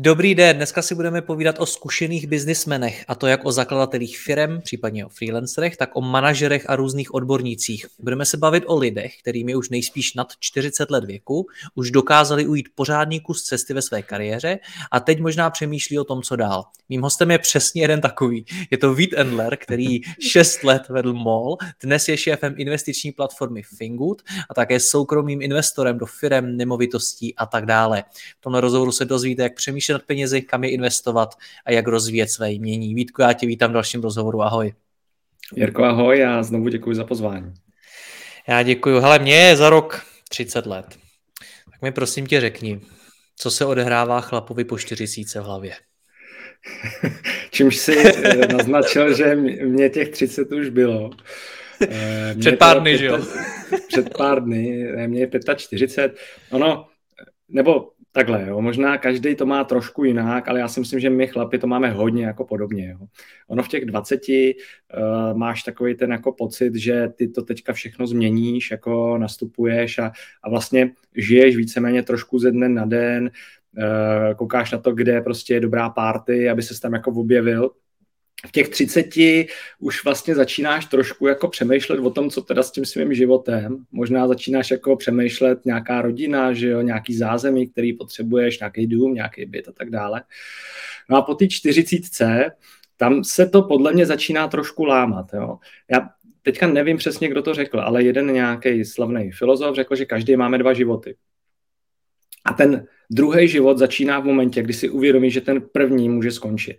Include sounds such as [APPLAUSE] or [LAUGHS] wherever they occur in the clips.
Dobrý den, dneska si budeme povídat o zkušených biznismenech, a to jak o zakladatelích firm, případně o freelancerech, tak o manažerech a různých odbornících. Budeme se bavit o lidech, kterým je už nejspíš nad 40 let věku, už dokázali ujít pořádný kus cesty ve své kariéře a teď možná přemýšlí o tom, co dál. Mým hostem je přesně jeden takový. Je to Vít Endler, který [LAUGHS] 6 let vedl MOL, dnes je šéfem investiční platformy Fingood a také soukromým investorem do firm, nemovitostí a tak dále. V tomhle rozhovoru se dozvíte, jak přemýšlí přemýšlet nad penězi, kam je investovat a jak rozvíjet své jmění. Vítku, já tě vítám v dalším rozhovoru. Ahoj. Jirko, ahoj a znovu děkuji za pozvání. Já děkuji. Hele, mě je za rok 30 let. Tak mi prosím tě řekni, co se odehrává chlapovi po 40 v hlavě? [LAUGHS] Čímž si eh, naznačil, že mě těch 30 už bylo. Eh, [LAUGHS] mě před pár dny, že jo? Před pár dny, mě je 45. Ono, nebo Takhle, jo. možná každý to má trošku jinak, ale já si myslím, že my chlapi to máme hodně jako podobně. Jo. Ono v těch 20 uh, máš takový ten jako pocit, že ty to teďka všechno změníš, jako nastupuješ a, a vlastně žiješ víceméně trošku ze dne na den, uh, koukáš na to, kde prostě je dobrá party, aby se tam jako objevil v těch třiceti už vlastně začínáš trošku jako přemýšlet o tom, co teda s tím svým životem. Možná začínáš jako přemýšlet nějaká rodina, že jo, nějaký zázemí, který potřebuješ, nějaký dům, nějaký byt a tak dále. No a po té čtyřicítce tam se to podle mě začíná trošku lámat. Jo. Já teďka nevím přesně, kdo to řekl, ale jeden nějaký slavný filozof řekl, že každý máme dva životy. A ten druhý život začíná v momentě, kdy si uvědomí, že ten první může skončit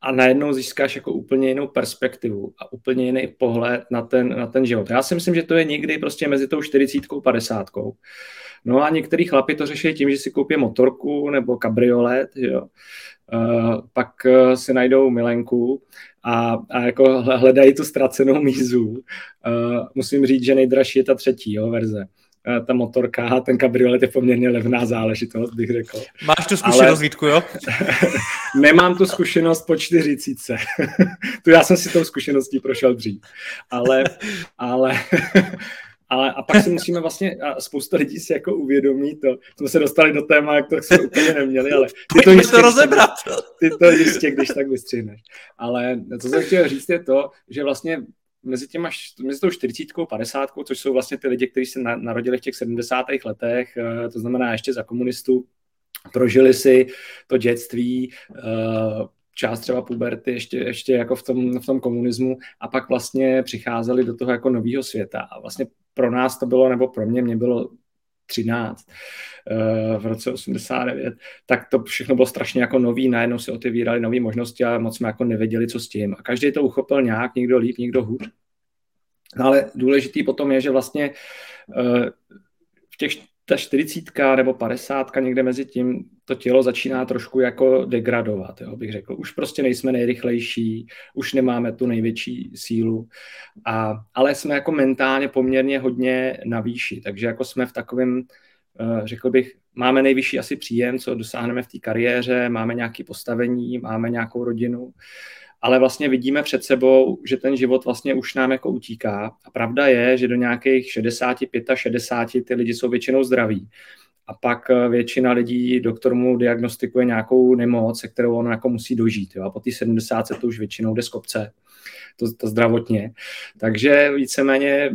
a najednou získáš jako úplně jinou perspektivu a úplně jiný pohled na ten, na ten život. Já si myslím, že to je někdy prostě mezi tou 40 a 50. No a některý chlapi to řeší tím, že si koupí motorku nebo kabriolet, jo. Uh, pak uh, si najdou milenku a, a jako hledají tu ztracenou mízu. Uh, musím říct, že nejdražší je ta třetí jo, verze. Eh, ta motorka a ten kabriolet je poměrně levná záležitost, bych řekl. Máš tu zkušenost, Ale... Vítku, jo? [LAUGHS] Nemám tu zkušenost po čtyřicíce. [LAUGHS] tu já jsem si tou zkušeností prošel dřív. Ale, ale, [LAUGHS] ale a pak si musíme vlastně, a spousta lidí si jako uvědomí to, jsme se dostali do téma, jak to jsme úplně neměli, ale ty to, jistě, to rozebrat. Ty to jistě, když tak vystřihneš. Ale co jsem chtěl říct je to, že vlastně mezi, těma, mezi tou 40 a 50, což jsou vlastně ty lidi, kteří se narodili v těch 70. letech, eh, to znamená ještě za komunistů, prožili si to dětství, eh, část třeba puberty ještě, ještě jako v tom, v tom komunismu a pak vlastně přicházeli do toho jako nového světa. A vlastně pro nás to bylo, nebo pro mě, mě bylo 13 eh, v roce 89, tak to všechno bylo strašně jako nový, najednou se otevíraly nové možnosti a moc jsme jako nevěděli, co s tím. A každý to uchopil nějak, někdo líp, někdo hůř. No ale důležitý potom je, že vlastně eh, v těch ta 40 nebo 50 někde mezi tím to tělo začíná trošku jako degradovat, jo, bych řekl. Už prostě nejsme nejrychlejší, už nemáme tu největší sílu, a, ale jsme jako mentálně poměrně hodně na výši, takže jako jsme v takovém, eh, řekl bych, máme nejvyšší asi příjem, co dosáhneme v té kariéře, máme nějaké postavení, máme nějakou rodinu, ale vlastně vidíme před sebou, že ten život vlastně už nám jako utíká. A pravda je, že do nějakých 65 60 ty lidi jsou většinou zdraví. A pak eh, většina lidí doktor mu diagnostikuje nějakou nemoc, se kterou on jako musí dožít. Jo? A po té 70 to už většinou jde z kopce, to, to zdravotně. Takže víceméně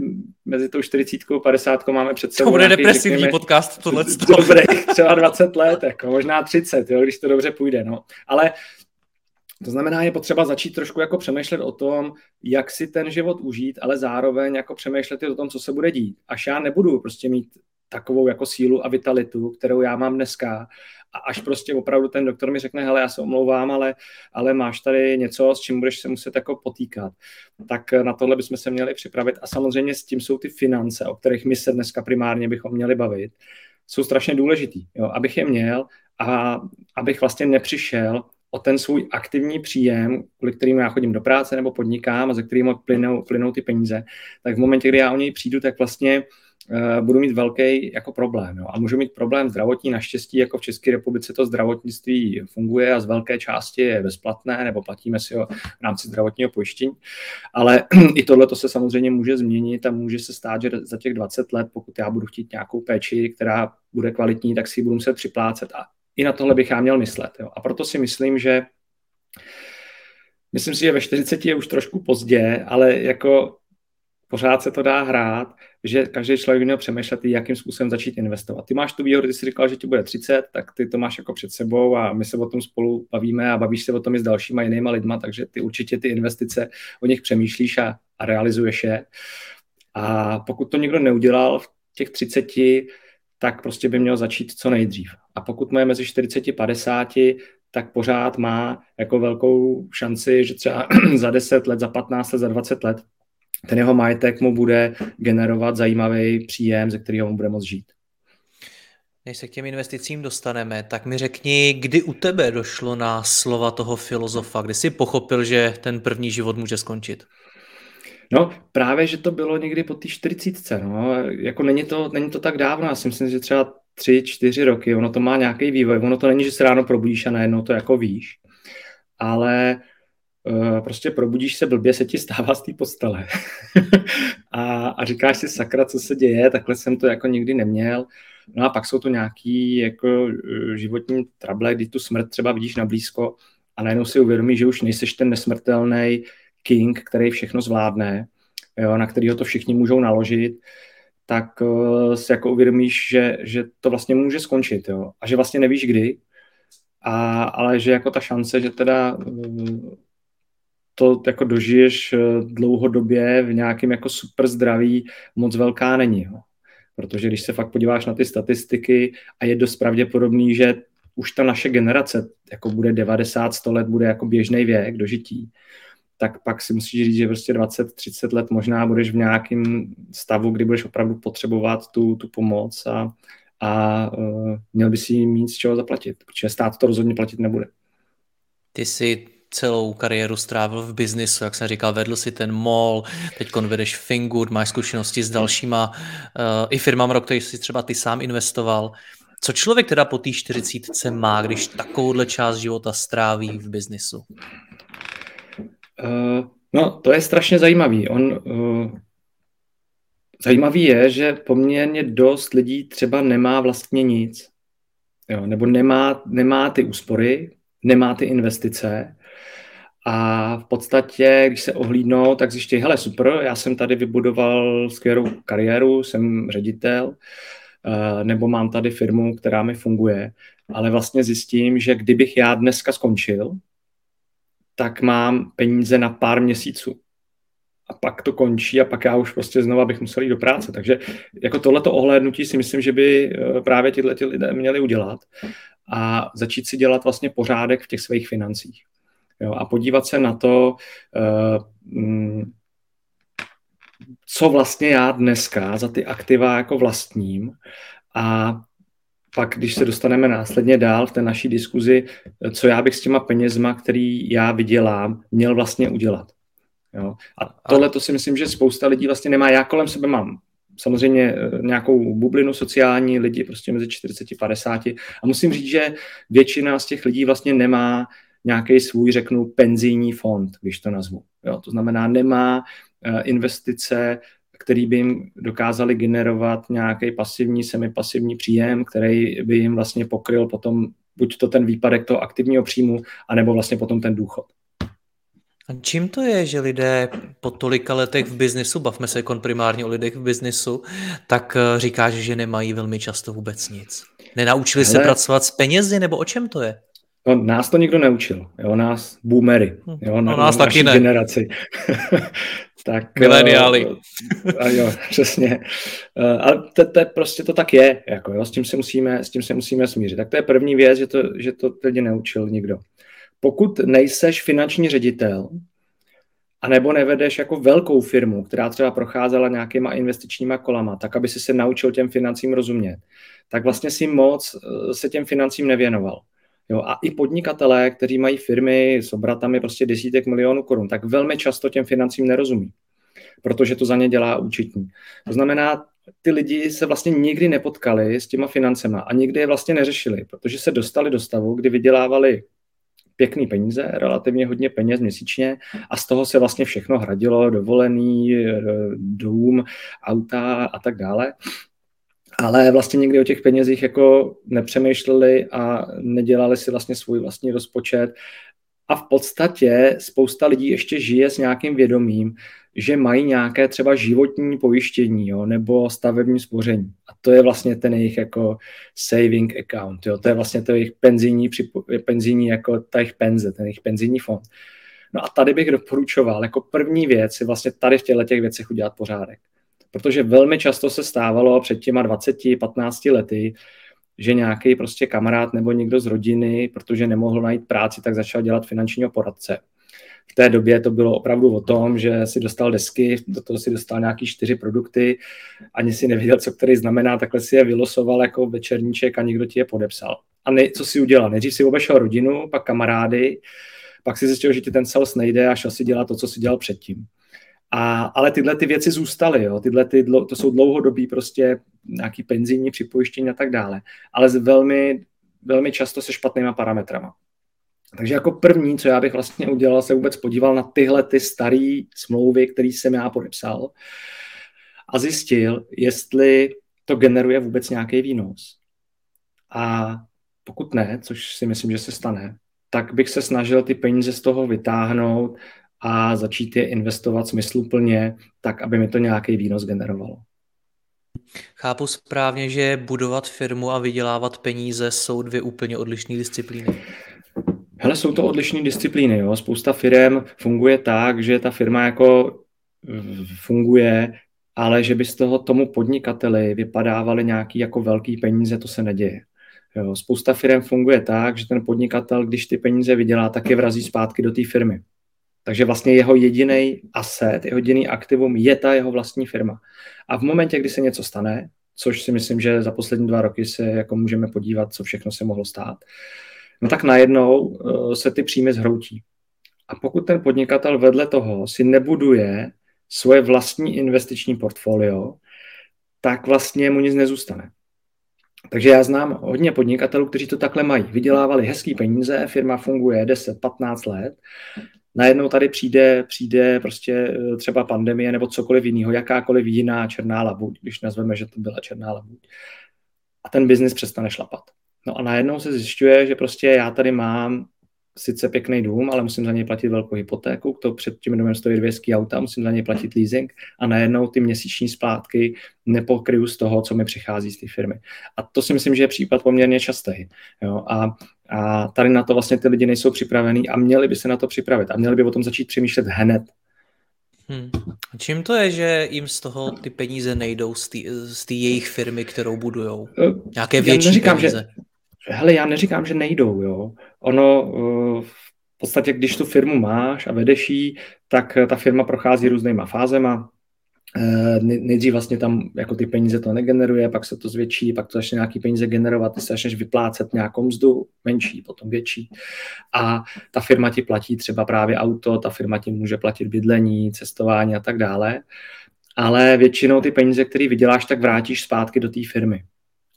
mezi tou 40 a 50 máme před sebou. To bude nějaký, depresivní řekněme, podcast, tohle. [LAUGHS] Dobré, třeba 20 let, jako, možná 30, jo, když to dobře půjde. No. Ale to znamená, je potřeba začít trošku jako přemýšlet o tom, jak si ten život užít, ale zároveň jako přemýšlet i o tom, co se bude dít. Až já nebudu prostě mít takovou jako sílu a vitalitu, kterou já mám dneska a až prostě opravdu ten doktor mi řekne, hele, já se omlouvám, ale, ale máš tady něco, s čím budeš se muset jako potýkat. Tak na tohle bychom se měli připravit a samozřejmě s tím jsou ty finance, o kterých my se dneska primárně bychom měli bavit, jsou strašně důležitý, jo, abych je měl a abych vlastně nepřišel o ten svůj aktivní příjem, kvůli kterým já chodím do práce nebo podnikám a ze kterým plynou, plynou ty peníze, tak v momentě, kdy já o něj přijdu, tak vlastně uh, budu mít velký jako problém. Jo. A můžu mít problém zdravotní, naštěstí jako v České republice to zdravotnictví funguje a z velké části je bezplatné, nebo platíme si ho v rámci zdravotního pojištění. Ale [CLEARS THROAT] i tohle to se samozřejmě může změnit a může se stát, že za těch 20 let, pokud já budu chtít nějakou péči, která bude kvalitní, tak si ji budu muset připlácet a i na tohle bych já měl myslet. Jo. A proto si myslím, že myslím si, že ve 40 je už trošku pozdě, ale jako pořád se to dá hrát, že každý člověk měl přemýšlet, jakým způsobem začít investovat. Ty máš tu výhodu, ty jsi říkal, že ti bude 30, tak ty to máš jako před sebou a my se o tom spolu bavíme a bavíš se o tom i s dalšíma jinýma lidma, takže ty určitě ty investice o nich přemýšlíš a, a realizuješ je. A pokud to někdo neudělal v těch 30, tak prostě by měl začít co nejdřív. A pokud je mezi 40 a 50, tak pořád má jako velkou šanci, že třeba [CLEARS THROAT] za 10 let, za 15 let, za 20 let ten jeho majetek mu bude generovat zajímavý příjem, ze kterého mu bude moct žít. Než se k těm investicím dostaneme, tak mi řekni, kdy u tebe došlo na slova toho filozofa, kdy jsi pochopil, že ten první život může skončit? No, právě, že to bylo někdy po té 40. No. Jako není to, není to tak dávno, já si myslím, že třeba tři, čtyři roky, ono to má nějaký vývoj, ono to není, že se ráno probudíš a najednou to jako víš, ale uh, prostě probudíš se blbě, se ti stává z té postele [LAUGHS] a, a říkáš si sakra, co se děje, takhle jsem to jako nikdy neměl. No a pak jsou to nějaký jako eh, životní trable, kdy tu smrt třeba vidíš na blízko a najednou si uvědomíš, že už nejseš ten nesmrtelný king, který všechno zvládne, jo, na kterého to všichni můžou naložit, tak uh, si jako uvědomíš, že, že to vlastně může skončit, jo, a že vlastně nevíš kdy, a, ale že jako ta šance, že teda uh, to jako dožiješ uh, dlouhodobě v nějakém jako super zdraví moc velká není, jo. Protože když se fakt podíváš na ty statistiky a je dost pravděpodobný, že už ta naše generace jako bude 90, 100 let, bude jako běžný věk dožití, tak pak si musíš říct, že prostě 20-30 let možná budeš v nějakém stavu, kdy budeš opravdu potřebovat tu, tu pomoc a, a uh, měl by si mít z čeho zaplatit, protože stát to rozhodně platit nebude. Ty jsi celou kariéru strávil v biznisu, jak jsem říkal, vedl si ten mall, teď vedeš Fingood, máš zkušenosti s dalšíma uh, i firmám, do kterých jsi třeba ty sám investoval. Co člověk teda po té 40 má, když takovouhle část života stráví v biznisu? Uh, no, to je strašně zajímavý. On, uh, zajímavý je, že poměrně dost lidí třeba nemá vlastně nic. Jo, nebo nemá, nemá ty úspory, nemá ty investice a v podstatě, když se ohlídnou, tak zjištějí, hele super, já jsem tady vybudoval skvělou kariéru, jsem ředitel, uh, nebo mám tady firmu, která mi funguje, ale vlastně zjistím, že kdybych já dneska skončil, tak mám peníze na pár měsíců. A pak to končí a pak já už prostě znova bych musel jít do práce. Takže jako tohleto ohlédnutí si myslím, že by eh, právě tyhle ty lidé měli udělat a začít si dělat vlastně pořádek v těch svých financích. Jo, a podívat se na to, uh, co vlastně já dneska za ty aktiva jako vlastním a pak, když se dostaneme následně dál v té naší diskuzi, co já bych s těma penězma, který já vydělám, měl vlastně udělat. Jo? A tohle to si myslím, že spousta lidí vlastně nemá. Já kolem sebe mám samozřejmě eh, nějakou bublinu sociální, lidi prostě mezi 40 a 50 a musím říct, že většina z těch lidí vlastně nemá nějaký svůj, řeknu, penzijní fond, když to nazvu. Jo? To znamená, nemá eh, investice který by jim dokázali generovat nějaký pasivní, semipasivní příjem, který by jim vlastně pokryl potom buď to ten výpadek toho aktivního příjmu, anebo vlastně potom ten důchod. A čím to je, že lidé po tolika letech v biznesu, bavme se jako primárně o lidech v biznesu, tak eh, říkáš, že nemají velmi často vůbec nic? Nenaučili Ale... se pracovat s penězi, nebo o čem to je? No, nás to nikdo neučil, jo, nás boomery, hm. jo, no, na, nás taky ne. generaci. [LAUGHS] tak... Mileniály. A jo, [LAUGHS] přesně. Ale to, to, prostě to tak je, jako jo, s tím se musíme, s tím se musíme smířit. Tak to je první věc, že to, že to lidi neučil nikdo. Pokud nejseš finanční ředitel, a nebo nevedeš jako velkou firmu, která třeba procházela nějakýma investičníma kolama, tak aby si se naučil těm financím rozumět, tak vlastně si moc eh, se těm financím nevěnoval. Jo, a i podnikatelé, kteří mají firmy s obratami prostě desítek milionů korun, tak velmi často těm financím nerozumí, protože to za ně dělá účetní. To znamená, ty lidi se vlastně nikdy nepotkali s těma financema a nikdy je vlastně neřešili, protože se dostali do stavu, kdy vydělávali pěkný peníze, relativně hodně peněz měsíčně a z toho se vlastně všechno hradilo, dovolený, eh, dům, auta a tak dále. Ale vlastně nikdy o těch penězích jako nepřemýšleli a nedělali si vlastně svůj vlastní rozpočet. A v podstatě spousta lidí ještě žije s nějakým vědomím, že mají nějaké třeba životní pojištění jo, nebo stavební spoření. A to je vlastně ten jejich jako saving account. Jo. To je vlastně to jejich penzijní, penzijní jako ta jejich penze, ten jejich penzijní fond. No a tady bych doporučoval jako první věc si vlastně tady v těchto těch věcech udělat pořádek. Protože velmi často se stávalo před těma 20-15 lety, že nějaký prostě kamarád nebo někdo z rodiny, protože nemohl najít práci, tak začal dělat finančního poradce v té době to bylo opravdu o tom, že si dostal desky, do toho si dostal nějaký čtyři produkty, ani si nevěděl, co který znamená, takhle si je vylosoval jako večerníček a někdo ti je podepsal. A ne, co si udělal? Nejdřív si obešel rodinu, pak kamarády, pak si zjistil, že ti ten sales nejde a šel si dělat to, co si dělal předtím. A, ale tyhle ty věci zůstaly, jo? Tyhle ty, to jsou dlouhodobí prostě nějaký penzijní připojištění a tak dále, ale s velmi, velmi často se špatnýma parametrama. Takže jako první, co já bych vlastně udělal, se vůbec podíval na tyhle ty staré smlouvy, které jsem já podepsal a zjistil, jestli to generuje vůbec nějaký výnos. A pokud ne, což si myslím, že se stane, tak bych se snažil ty peníze z toho vytáhnout a začít je investovat smysluplně, tak, aby mi to nějaký výnos generovalo. Chápu správně, že budovat firmu a vydělávat peníze jsou dvě úplně odlišné disciplíny. Hele, jsou to odlišné disciplíny. Jo? Spousta firm funguje tak, že ta firma jako funguje, ale že by z toho tomu podnikateli vypadávaly nějaký jako velký peníze, to se neděje. Jo? Spousta firm funguje tak, že ten podnikatel, když ty peníze vydělá, tak je vrazí zpátky do té firmy. Takže vlastně jeho jediný asset, jeho jediný aktivum je ta jeho vlastní firma. A v momentě, kdy se něco stane, což si myslím, že za poslední dva roky se jako můžeme podívat, co všechno se mohlo stát, no tak najednou uh, se ty příjmy zhroutí. A pokud ten podnikatel vedle toho si nebuduje svoje vlastní investiční portfolio, tak vlastně mu nic nezůstane. Takže já znám hodně podnikatelů, kteří to takhle mají. Vydělávali hezký peníze, firma funguje 10-15 let, najednou tady přijde, přijde prostě eh, třeba pandemie nebo cokoliv jiného, jakákoliv jiná černá labuť, když nazveme, že to byla černá labuť. A ten biznis přestane šlapat. No a najednou se zjišťuje, že prostě já tady mám sice pěkný dům, ale musím za něj platit velkou hypotéku, to před tím domem stojí dvě auta, musím za něj platit leasing a najednou ty měsíční splátky nepokryju z toho, co mi přichází z té firmy. A to si myslím, že je případ poměrně častý. Jo? A, a tady na to vlastně ty lidi nejsou připravení a měli by se na to připravit a měli by o tom začít přemýšlet hned. Hmm. Čím to je, že jim z toho ty peníze nejdou z té jejich firmy, kterou budujou? Eh, Nějaké větší neříkám, peníze? Že, hele, já neříkám, že nejdou, jo. Ono eh, v podstatě, když tu firmu máš a vedeš ji, tak ta firma prochází různýma fázema. Eh, nejdřív vlastně tam jako ty peníze to negeneruje, pak se to zvětší, pak to začne nějaký peníze generovat, ty se začneš vyplácet nějakou mzdu, menší, potom větší. A ta firma ti platí třeba právě auto, ta firma ti může platit bydlení, cestování a tak dále. Ale většinou ty peníze, které vyděláš, tak vrátíš zpátky do té firmy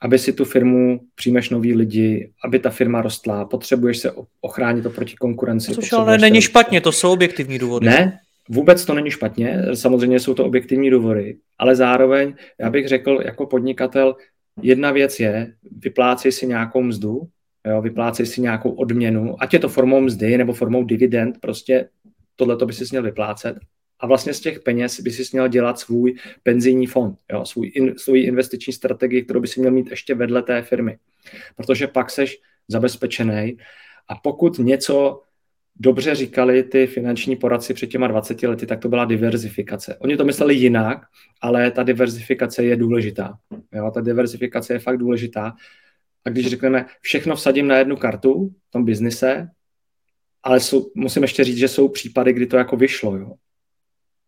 aby si tu firmu přijmeš nový lidi, aby ta firma rostla, potřebuješ se ochránit oproti konkurenci. Což ale není špatně, to jsou objektivní důvody. Ne, vůbec to není špatně, samozřejmě jsou to objektivní důvody, ale zároveň, já bych řekl jako podnikatel, jedna věc je, vyplácej si nějakou mzdu, jo, vyplácej si nějakou odměnu, ať je to formou mzdy nebo formou dividend, prostě tohle to by si měl vyplácet a vlastně z těch peněz by si měl dělat svůj penzijní fond, jo, svůj, in, svůj investiční strategii, kterou by si měl mít ještě vedle té firmy. Protože pak seš zabezpečený a pokud něco dobře říkali ty finanční poradci před těma 20 lety, tak to byla diverzifikace. Oni to mysleli jinak, ale ta diverzifikace je důležitá. Jo, ta diverzifikace je fakt důležitá. A když řekneme, všechno vsadím na jednu kartu v tom biznise, ale jsou, musím ještě říct, že jsou případy, kdy to jako vyšlo. Jo.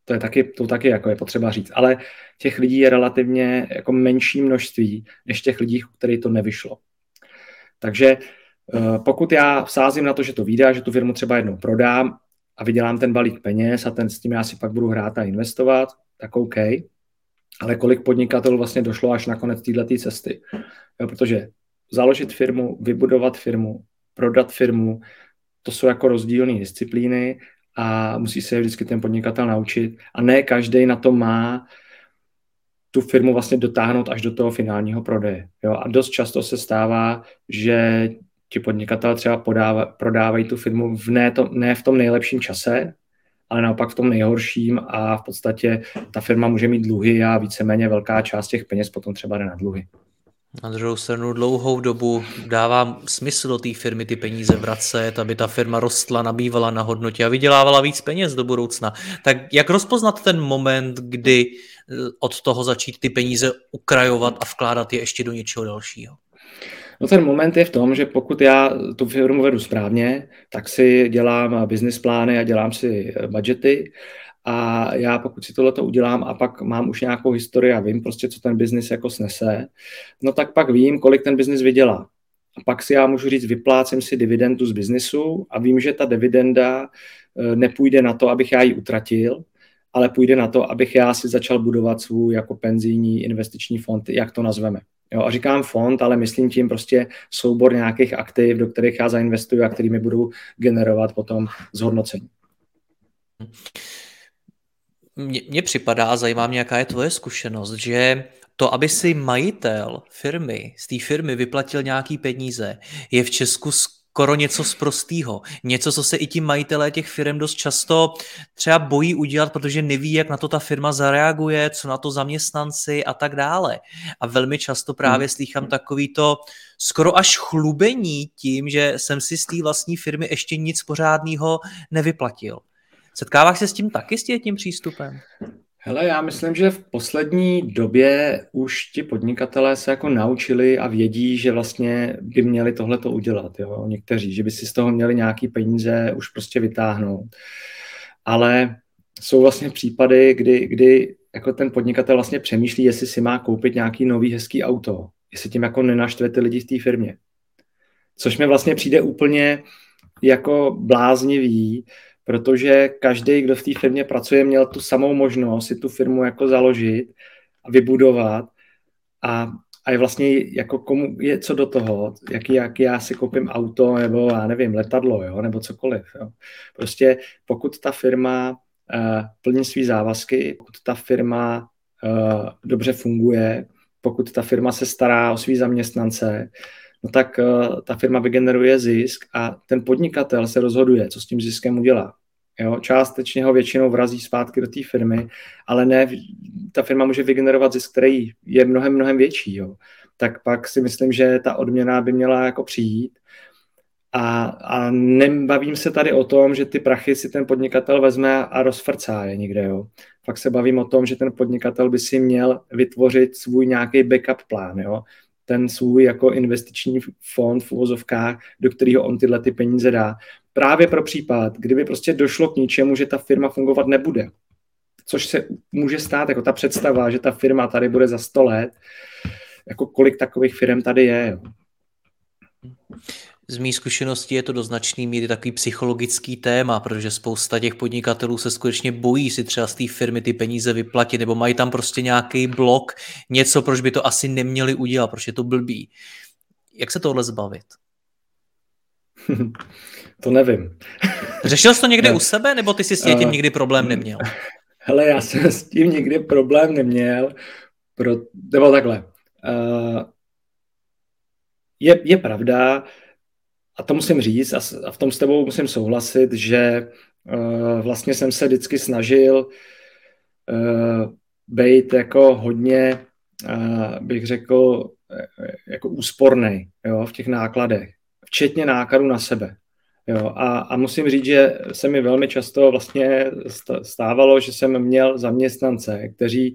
To je taky, to taky jako je potřeba říct. Ale těch lidí je relativně jako menší množství, než těch lidí, který to nevyšlo. Takže eh, pokud já sázím na to, že to vyjde, že tu firmu třeba jednou prodám a vydělám ten balík peněz a ten s tím já si pak budu hrát a investovat, tak OK. Ale kolik podnikatelů vlastně došlo až na konec této cesty? Jo, protože založit firmu, vybudovat firmu, prodat firmu, to jsou jako rozdílné disciplíny a musí se je vždycky ten podnikatel naučit a ne každý na to má tu firmu vlastně dotáhnout až do toho finálního prodeje. Jo? A dost často se stává, že ti podnikatelé třeba podáva, prodávají tu firmu v ne, to, ne v tom nejlepším čase, ale naopak v tom nejhorším a v podstatě ta firma může mít dluhy a víceméně velká část těch peněz potom třeba jde na dluhy. Na druhou stranu dlouhou dobu dává smysl do té firmy ty peníze vracet, aby ta firma rostla, nabývala na hodnotě a vydělávala víc peněz do budoucna. Tak jak rozpoznat ten moment, kdy eh, od toho začít ty peníze ukrajovat a vkládat je ještě do něčeho dalšího? No ten moment je v tom, že pokud já tu firmu vedu správně, tak si dělám business plány a dělám si budgety a já pokud si tohle udělám a pak mám už nějakou historii a vím prostě, co ten biznis jako snese, no tak pak vím, kolik ten biznis vydělá. A pak si já můžu říct, vyplácím si dividendu z biznisu a vím, že ta dividenda e, nepůjde na to, abych já ji utratil, ale půjde na to, abych já si začal budovat svůj jako penzijní investiční fond, jak to nazveme. Jo, a říkám fond, ale myslím tím prostě soubor nějakých aktiv, do kterých já zainvestuju a kterými budu generovat potom zhodnocení mně připadá, zajímá mě, jaká je tvoje zkušenost, že to, aby si majitel firmy, z té firmy vyplatil nějaký peníze, je v Česku skoro něco zprostýho. Něco, co se i ti majitelé těch firm dost často třeba bojí udělat, protože neví, jak na to ta firma zareaguje, co na to zaměstnanci a tak dále. A velmi často právě hmm. slýchám takový to skoro až chlubení tím, že jsem si z té vlastní firmy ještě nic pořádného nevyplatil. Setkáváš se s tím taky, s tím přístupem? Hele, já myslím, že v poslední době už ti podnikatelé se jako naučili a vědí, že vlastně by měli tohleto udělat. Jo? Někteří, že by si z toho měli nějaký peníze už prostě vytáhnout. Ale jsou vlastně případy, kdy, kdy jako ten podnikatel vlastně přemýšlí, jestli si má koupit nějaký nový hezký auto, jestli tím jako nenaštve ty lidi v té firmě. Což mi vlastně přijde úplně jako bláznivý, protože každý, kdo v té firmě pracuje, měl tu samou možnost si tu firmu jako založit a vybudovat a, a je vlastně jako komu je co do toho, jaký, jak já si koupím auto nebo já nevím, letadlo, jo, nebo cokoliv. Jo. Prostě pokud ta firma uh, plní své závazky, pokud ta firma uh, dobře funguje, pokud ta firma se stará o svý zaměstnance, no tak uh, ta firma vygeneruje zisk a ten podnikatel se rozhoduje, co s tím ziskem udělá. Jo, částečně ho většinou vrazí zpátky do té firmy, ale ne, ta firma může vygenerovat zisk, který je mnohem, mnohem větší. Jo. Tak pak si myslím, že ta odměna by měla jako přijít. A, a nebavím se tady o tom, že ty prachy si ten podnikatel vezme a rozfrcá je někde. Jo. Fakt se bavím o tom, že ten podnikatel by si měl vytvořit svůj nějaký backup plán. Jo ten svůj jako investiční fond v uvozovkách, do kterého on tyhle ty peníze dá. Právě pro případ, kdyby prostě došlo k ničemu, že ta firma fungovat nebude. Což se může stát, jako ta představa, že ta firma tady bude za 100 let, jako kolik takových firm tady je. Jo z mý zkušenosti je to do značný míry takový psychologický téma, protože spousta těch podnikatelů se skutečně bojí si třeba z té firmy ty peníze vyplatit, nebo mají tam prostě nějaký blok, něco, proč by to asi neměli udělat, proč je to blbý. Jak se tohle zbavit? [LAUGHS] to nevím. Řešil jsi to někdy ne. u sebe, nebo ty jsi s tím nikdy problém neměl? Hele, já jsem s tím nikdy problém neměl, pro, nebo takhle. Uh, je, je pravda, a to musím říct a v tom s tebou musím souhlasit, že uh, vlastně jsem se vždycky snažil uh, být jako hodně, uh, bych řekl, jako úsporný jo, v těch nákladech, včetně nákladů na sebe. Jo, a, a musím říct, že se mi velmi často vlastně stávalo, že jsem měl zaměstnance, kteří,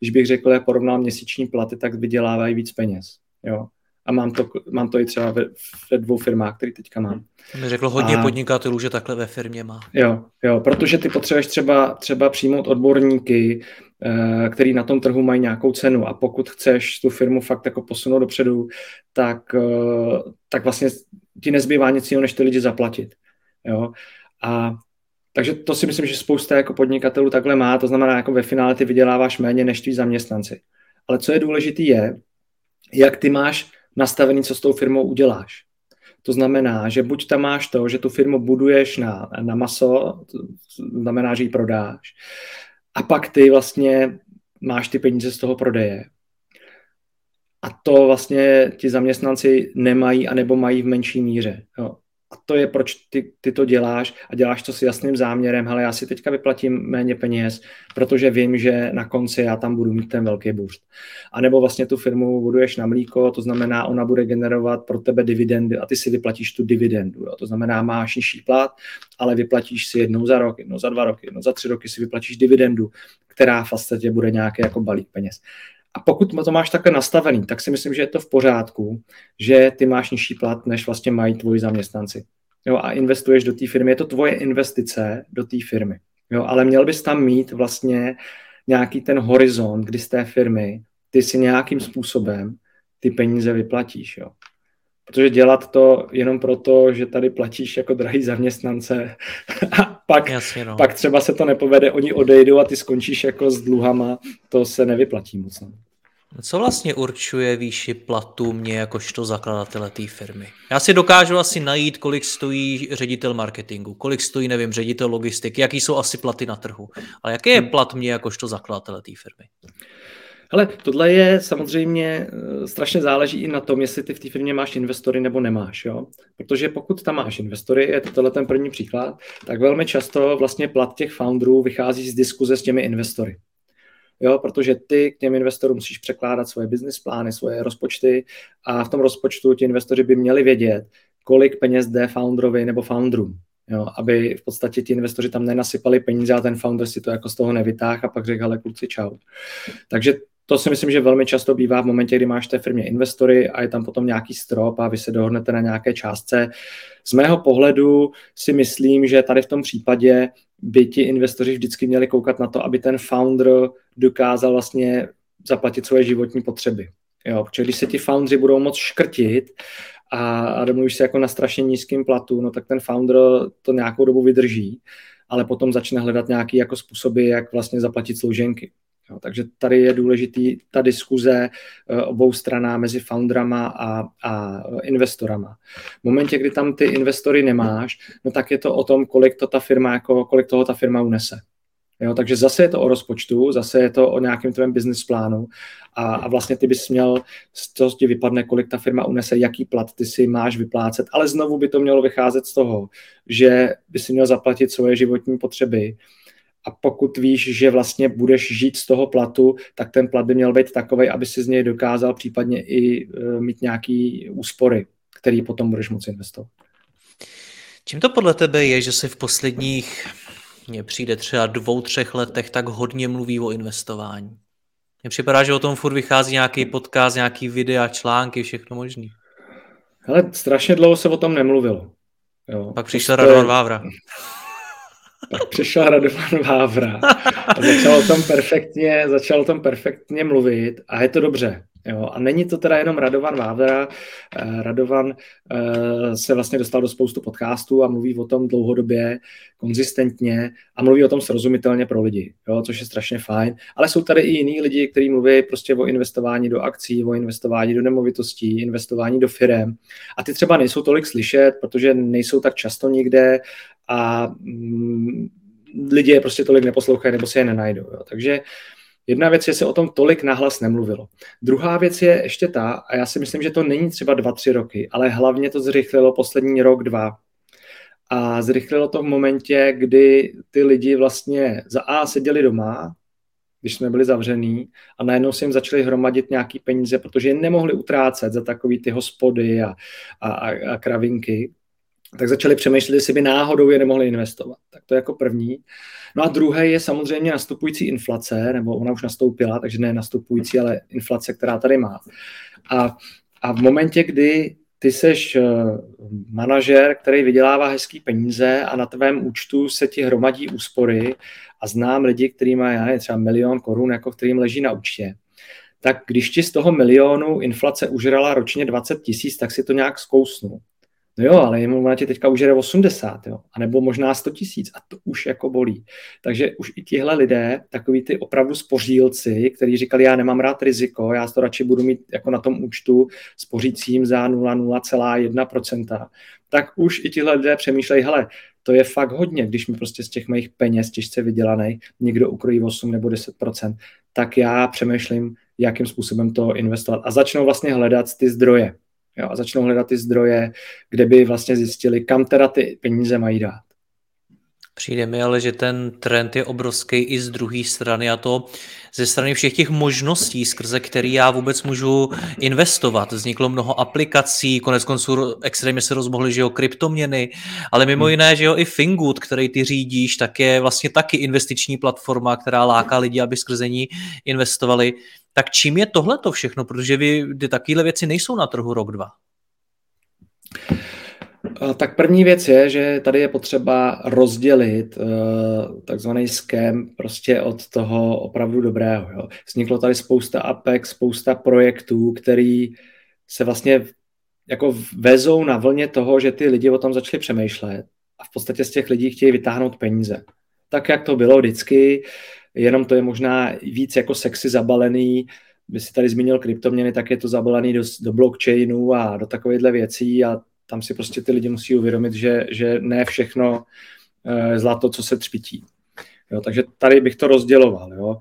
když bych řekl, porovnal měsíční platy, tak vydělávají víc peněz. Jo. A mám to, mám to i třeba ve, ve dvou firmách, které teďka mám. To mi řeklo hodně a, podnikatelů, že takhle ve firmě má. Jo, jo, protože ty potřebuješ třeba, třeba přijmout odborníky, eh, který na tom trhu mají nějakou cenu a pokud chceš tu firmu fakt jako posunout dopředu, tak, eh, tak vlastně ti nezbývá nic jiného, než ty lidi zaplatit. Jo? A takže to si myslím, že spousta jako podnikatelů takhle má, to znamená, jako ve finále ty vyděláváš méně než tví zaměstnanci. Ale co je důležité je, jak ty máš nastavený, co s tou firmou uděláš. To znamená, že buď tam máš to, že tu firmu buduješ na, na maso, to znamená, že ji prodáš, a pak ty vlastně máš ty peníze z toho prodeje. A to vlastně ti zaměstnanci nemají, anebo mají v menší míře. Jo. A to je, proč ty, ty to děláš a děláš to s jasným záměrem, ale já si teďka vyplatím méně peněz, protože vím, že na konci já tam budu mít ten velký boost. A nebo vlastně tu firmu buduješ na mlíko, to znamená, ona bude generovat pro tebe dividendy a ty si vyplatíš tu dividendu. Jo. To znamená, máš nižší plat, ale vyplatíš si jednou za rok, jednou za dva roky, jednou za tři roky si vyplatíš dividendu, která v podstatě bude nějaký jako balík peněz. A pokud to máš takhle nastavený, tak si myslím, že je to v pořádku, že ty máš nižší plat, než vlastně mají tvoji zaměstnanci. Jo, a investuješ do té firmy. Je to tvoje investice do té firmy. Jo, ale měl bys tam mít vlastně nějaký ten horizont, kdy z té firmy ty si nějakým způsobem ty peníze vyplatíš. Jo. Protože dělat to jenom proto, že tady platíš jako drahý zaměstnance [LAUGHS] pak, Jasně, no. pak třeba se to nepovede, oni odejdou a ty skončíš jako s dluhama, to se nevyplatí moc. No. Co vlastně určuje výši platu mě jakožto zakladatele té firmy? Já si dokážu asi najít, kolik stojí ředitel marketingu, kolik stojí, nevím, ředitel logistiky, jaký jsou asi platy na trhu. Ale jaký je plat mě jakožto zakladatele té firmy? Ale tohle je samozřejmě eh, strašně záleží i na tom, jestli ty v té firmě máš investory nebo nemáš. Jo? Protože pokud tam máš investory, je to tohle ten první příklad, tak velmi často vlastně plat těch founderů vychází z diskuze s těmi investory. Jo, protože ty k těm investorům musíš překládat svoje business plány, svoje rozpočty a v tom rozpočtu ti investoři by měli vědět, kolik peněz jde founderovi nebo founderům. Jo, aby v podstatě ti investoři tam nenasypali peníze a ten founder si to jako z toho nevytáhl a pak řekl, ale kluci čau. Takže to si myslím, že velmi často bývá v momentě, kdy máš té firmě investory a je tam potom nějaký strop a vy se dohodnete na nějaké částce. Z mého pohledu si myslím, že tady v tom případě by ti investoři vždycky měli koukat na to, aby ten founder dokázal vlastně zaplatit svoje životní potřeby. Jo, protože když se ti foundři budou moc škrtit a, a domluvíš se jako na strašně nízkým platu, no tak ten founder to nějakou dobu vydrží, ale potom začne hledat nějaké jako způsoby, jak vlastně zaplatit slouženky. Jo, takže tady je důležitý ta diskuze eh, obou straná mezi founderama a, a investorama. V momentě, kdy tam ty investory nemáš, no tak je to o tom, kolik to ta firma, jako, kolik toho ta firma unese. Jo, takže zase je to o rozpočtu, zase je to o nějakém tvém business plánu a, a vlastně ty bys měl, toho ti vypadne, kolik ta firma unese, jaký plat ty si máš vyplácet, ale znovu by to mělo vycházet z toho, že by si měl zaplatit svoje životní potřeby, a pokud víš, že vlastně budeš žít z toho platu, tak ten plat by měl být takový, aby si z něj dokázal případně i e, mít nějaký úspory, který potom budeš moci investovat. Čím to podle tebe je, že se v posledních, mně přijde třeba dvou, třech letech, tak hodně mluví o investování? Mně připadá, že o tom furt vychází nějaký podcast, nějaký videa, články, všechno možný. Ale strašně dlouho se o tom nemluvilo. Jo. Pak přišel prostě... Radovan Vávra. Pak přišel Radovan Vávra a začal o tom perfektně, začal o tom perfektně mluvit a je to dobře. Jo, a není to teda jenom Radovan Vávra. Eh, Radovan eh, se vlastně dostal do spoustu podcastů a mluví o tom dlouhodobě, konzistentně a mluví o tom srozumitelně pro lidi, jo, což je strašně fajn. Ale jsou tady i jiní lidi, kteří mluví prostě o investování do akcí, o investování do nemovitostí, investování do firem. A ty třeba nejsou tolik slyšet, protože nejsou tak často nikde a mm, lidi je prostě tolik neposlouchají nebo si je nenajdou. Jo. Takže Jedna věc je, se o tom tolik nahlas nemluvilo. Druhá věc je ještě ta, a já si myslím, že to není třeba dva, tři roky, ale hlavně to zrychlilo poslední rok, dva. A zrychlilo to v momentě, kdy ty lidi vlastně za A seděli doma, když jsme byli zavřený a najednou si jim začali hromadit nějaký peníze, protože je nemohli utrácet za takový ty hospody a, a, a kravinky. Tak začali přemýšlet, jestli by náhodou je nemohli investovat. Tak to je jako první. No a druhé je samozřejmě nastupující inflace, nebo ona už nastoupila, takže ne nastupující, ale inflace, která tady má. A, a v momentě, kdy ty seš eh, manažer, který vydělává hezký peníze a na tvém účtu se ti hromadí úspory a znám lidi, kteří mají já nevím, třeba milion korun, jako kterým leží na účtě, tak když ti z toho milionu inflace užrala ročně 20 tisíc, tak si to nějak zkousnu. No jo, ale jemu ona ti teďka užere 80, jo, anebo možná 100 tisíc a to už jako bolí. Takže už i tihle lidé, takový ty opravdu spořílci, kteří říkali, já nemám rád riziko, já to radši budu mít jako na tom účtu spořícím za 0,01%, tak už i tihle lidé přemýšlejí, hele, to je fakt hodně, když mi prostě z těch mých peněz těžce vydělaných někdo ukrojí 8 nebo 10%, tak já přemýšlím, jakým způsobem to investovat a začnou vlastně hledat ty zdroje. Jo, a začnou hledat ty zdroje, kde by vlastně zjistili, kam teda ty peníze mají dát. Přijde mi ale, že ten trend je obrovský i z druhé strany a to ze strany všech těch možností, skrze který já vůbec můžu investovat. Vzniklo mnoho aplikací, konec konců extrémně se rozmohly, že jo, kryptoměny, ale mimo hmm. jiné, že jo, i Fingood, který ty řídíš, tak je vlastně taky investiční platforma, která láká lidi, aby skrze ní investovali. Tak čím je tohle to všechno? Protože vy, ty takovéhle věci nejsou na trhu rok, dva. Tak první věc je, že tady je potřeba rozdělit uh, takzvaný scam prostě od toho opravdu dobrého. Jo. Vzniklo tady spousta APEX, spousta projektů, který se vlastně jako vezou na vlně toho, že ty lidi o tom začali přemýšlet a v podstatě z těch lidí chtějí vytáhnout peníze. Tak, jak to bylo vždycky, jenom to je možná víc jako sexy zabalený, by si tady zmínil kryptoměny, tak je to zabalený do, do blockchainu a do takovýchhle věcí a tam si prostě ty lidi musí uvědomit, že, že ne všechno je zlato, co se třpití. Jo, takže tady bych to rozděloval. Jo.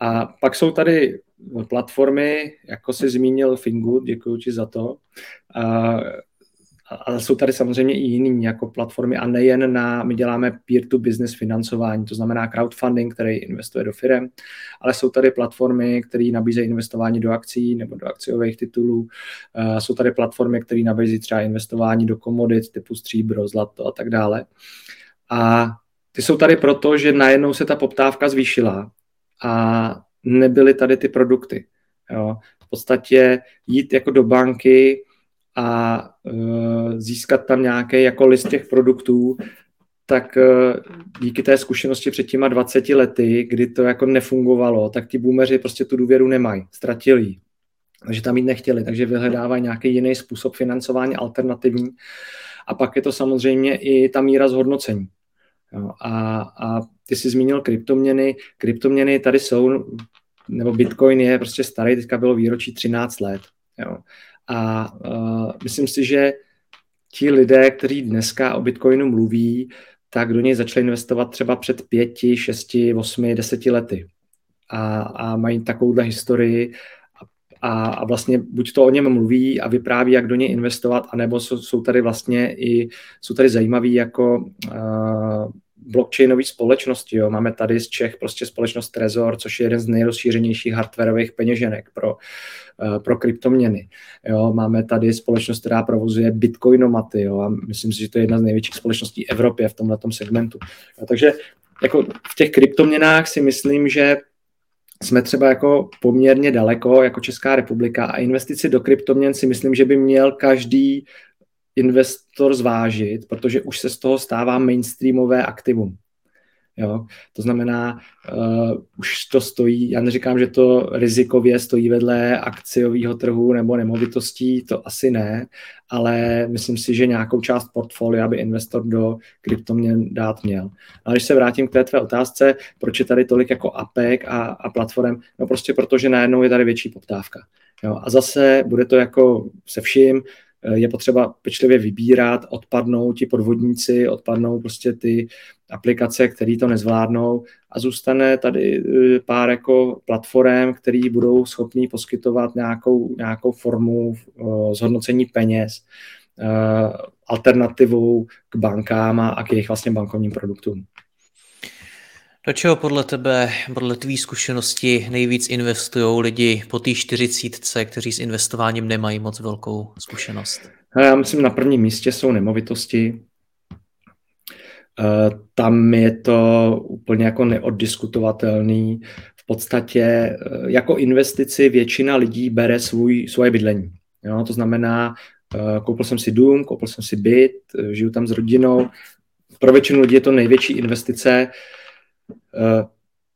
A pak jsou tady platformy, jako si zmínil Fingood, děkuji ti za to, ale jsou tady samozřejmě i jiný jako platformy a nejen na, my děláme peer-to-business financování, to znamená crowdfunding, který investuje do firm, ale jsou tady platformy, které nabízejí investování do akcí nebo do akciových titulů, uh, jsou tady platformy, které nabízejí třeba investování do komodit typu stříbro, zlato a tak dále. A ty jsou tady proto, že najednou se ta poptávka zvýšila a nebyly tady ty produkty. Jo. V podstatě jít jako do banky, a uh, získat tam nějaký jako list těch produktů, tak uh, díky té zkušenosti před těma 20 lety, kdy to jako nefungovalo, tak ti boomeři prostě tu důvěru nemají, ztratili takže tam jít nechtěli, takže vyhledávají nějaký jiný způsob financování alternativní. A pak je to samozřejmě i ta míra zhodnocení. Jo, a, a ty jsi zmínil kryptoměny. Kryptoměny tady jsou, nebo Bitcoin je prostě starý, teďka bylo výročí 13 let. Jo. A uh, myslím si, že ti lidé, kteří dneska o Bitcoinu mluví, tak do něj začali investovat třeba před pěti, šesti, osmi, deseti lety. A, a mají takovouhle historii a, a vlastně buď to o něm mluví a vypráví, jak do něj investovat, anebo jsou, jsou tady vlastně i, jsou tady zajímaví jako uh, blockchainové společnosti. Jo. Máme tady z Čech prostě společnost Trezor, což je jeden z nejrozšířenějších hardwareových peněženek pro, uh, pro kryptoměny. Jo. Máme tady společnost, která provozuje bitcoinomaty jo. a myslím si, že to je jedna z největších společností Evropě v tomhle segmentu. Jo. Takže jako v těch kryptoměnách si myslím, že jsme třeba jako poměrně daleko jako Česká republika a investici do kryptoměn si myslím, že by měl každý investor zvážit, protože už se z toho stává mainstreamové aktivum. Jo? To znamená, uh, už to stojí, já neříkám, že to rizikově stojí vedle akciového trhu nebo nemovitostí, to asi ne, ale myslím si, že nějakou část portfolia by investor do kryptoměn dát měl. Ale když se vrátím k té tvé otázce, proč je tady tolik jako APEC a, a platform, no prostě protože najednou je tady větší poptávka. Jo? A zase bude to jako se vším, je potřeba pečlivě vybírat, odpadnou ti podvodníci, odpadnou prostě ty aplikace, které to nezvládnou a zůstane tady eh, pár jako platform, které budou schopní poskytovat nějakou, nějakou formu eh, zhodnocení peněz, alternativou k bankám a k jejich vlastně bankovním produktům. Do čeho podle tebe, podle tvý zkušenosti nejvíc investují lidi po té čtyřicítce, kteří s investováním nemají moc velkou zkušenost? Já myslím, na prvním místě jsou nemovitosti. tam je to úplně jako neoddiskutovatelný. V podstatě jako investici většina lidí bere svůj, svoje bydlení. Jo, to znamená, koupil jsem si dům, koupil jsem si byt, žiju tam s rodinou. Pro většinu lidí je to největší investice.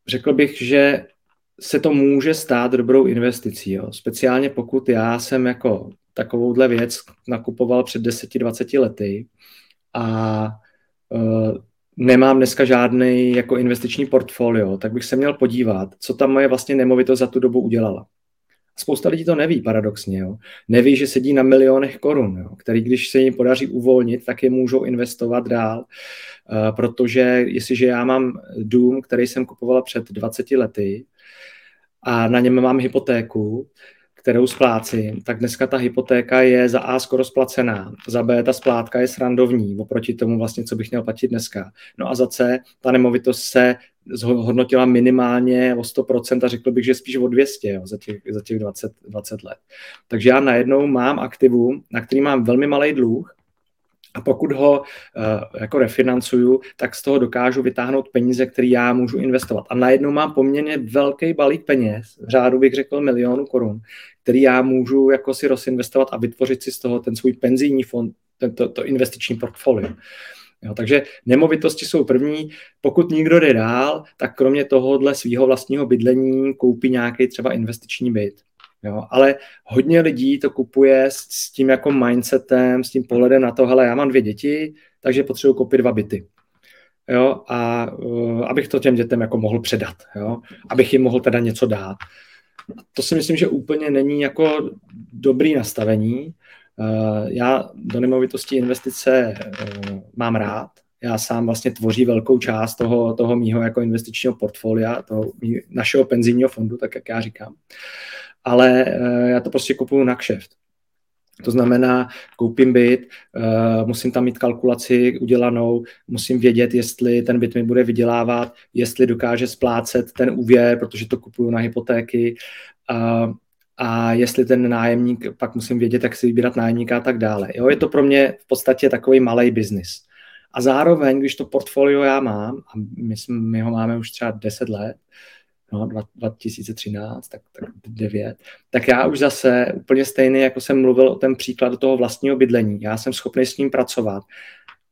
Řekl bych, že se to může stát dobrou investicí. Jo. Speciálně pokud já jsem jako takovouhle věc nakupoval před 10-20 lety a uh, nemám dneska žádný jako investiční portfolio, tak bych se měl podívat, co tam moje vlastně nemovitost za tu dobu udělala. Spousta lidí to neví, paradoxně. Jo. Neví, že sedí na milionech korun, jo, který když se jim podaří uvolnit, tak je můžou investovat dál. Uh, protože jestliže já mám dům, který jsem kupovala před 20 lety a na něm mám hypotéku, kterou splácím, tak dneska ta hypotéka je za A skoro splacená, za B ta splátka je srandovní oproti tomu vlastně, co bych měl platit dneska. No a za C ta nemovitost se zhodnotila minimálně o 100% a řekl bych, že spíš o 200 jo, za těch, za těch 20, 20 let. Takže já najednou mám aktivum, na který mám velmi malý dluh, a pokud ho uh, jako refinancuju, tak z toho dokážu vytáhnout peníze, které já můžu investovat. A najednou mám poměrně velký balík peněz, v řádu bych řekl milionu korun, který já můžu jako si rozinvestovat a vytvořit si z toho ten svůj penzijní fond, tento, to investiční portfolio. Jo, takže nemovitosti jsou první. Pokud nikdo jde dál, tak kromě tohohle svého vlastního bydlení koupí nějaký třeba investiční byt. Jo, ale hodně lidí to kupuje s, s tím jako mindsetem, s tím pohledem na to, hele, já mám dvě děti, takže potřebuji koupit dva byty. Jo, a uh, abych to těm dětem jako mohl předat, jo, abych jim mohl teda něco dát. To si myslím, že úplně není jako dobrý nastavení. Uh, já do nemovitosti investice uh, mám rád, já sám vlastně tvoří velkou část toho, toho mýho jako investičního portfolia, toho našeho penzijního fondu, tak jak já říkám ale eh, já to prostě kupuju na kšeft. To znamená, koupím byt, uh, musím tam mít kalkulaci udělanou, musím vědět, jestli ten byt mi bude vydělávat, jestli dokáže splácet ten úvěr, protože to kupuju na hypotéky, uh, a jestli ten nájemník, pak musím vědět, jak si vybírat nájemníka a tak dále. Jo, je to pro mě v podstatě takový malý biznis. A zároveň, když to portfolio já mám, a my, jsme, my ho máme už třeba 10 let, no, 2013, tak, tak 9, tak já už zase úplně stejný, jako jsem mluvil o ten příklad toho vlastního bydlení. Já jsem schopný s ním pracovat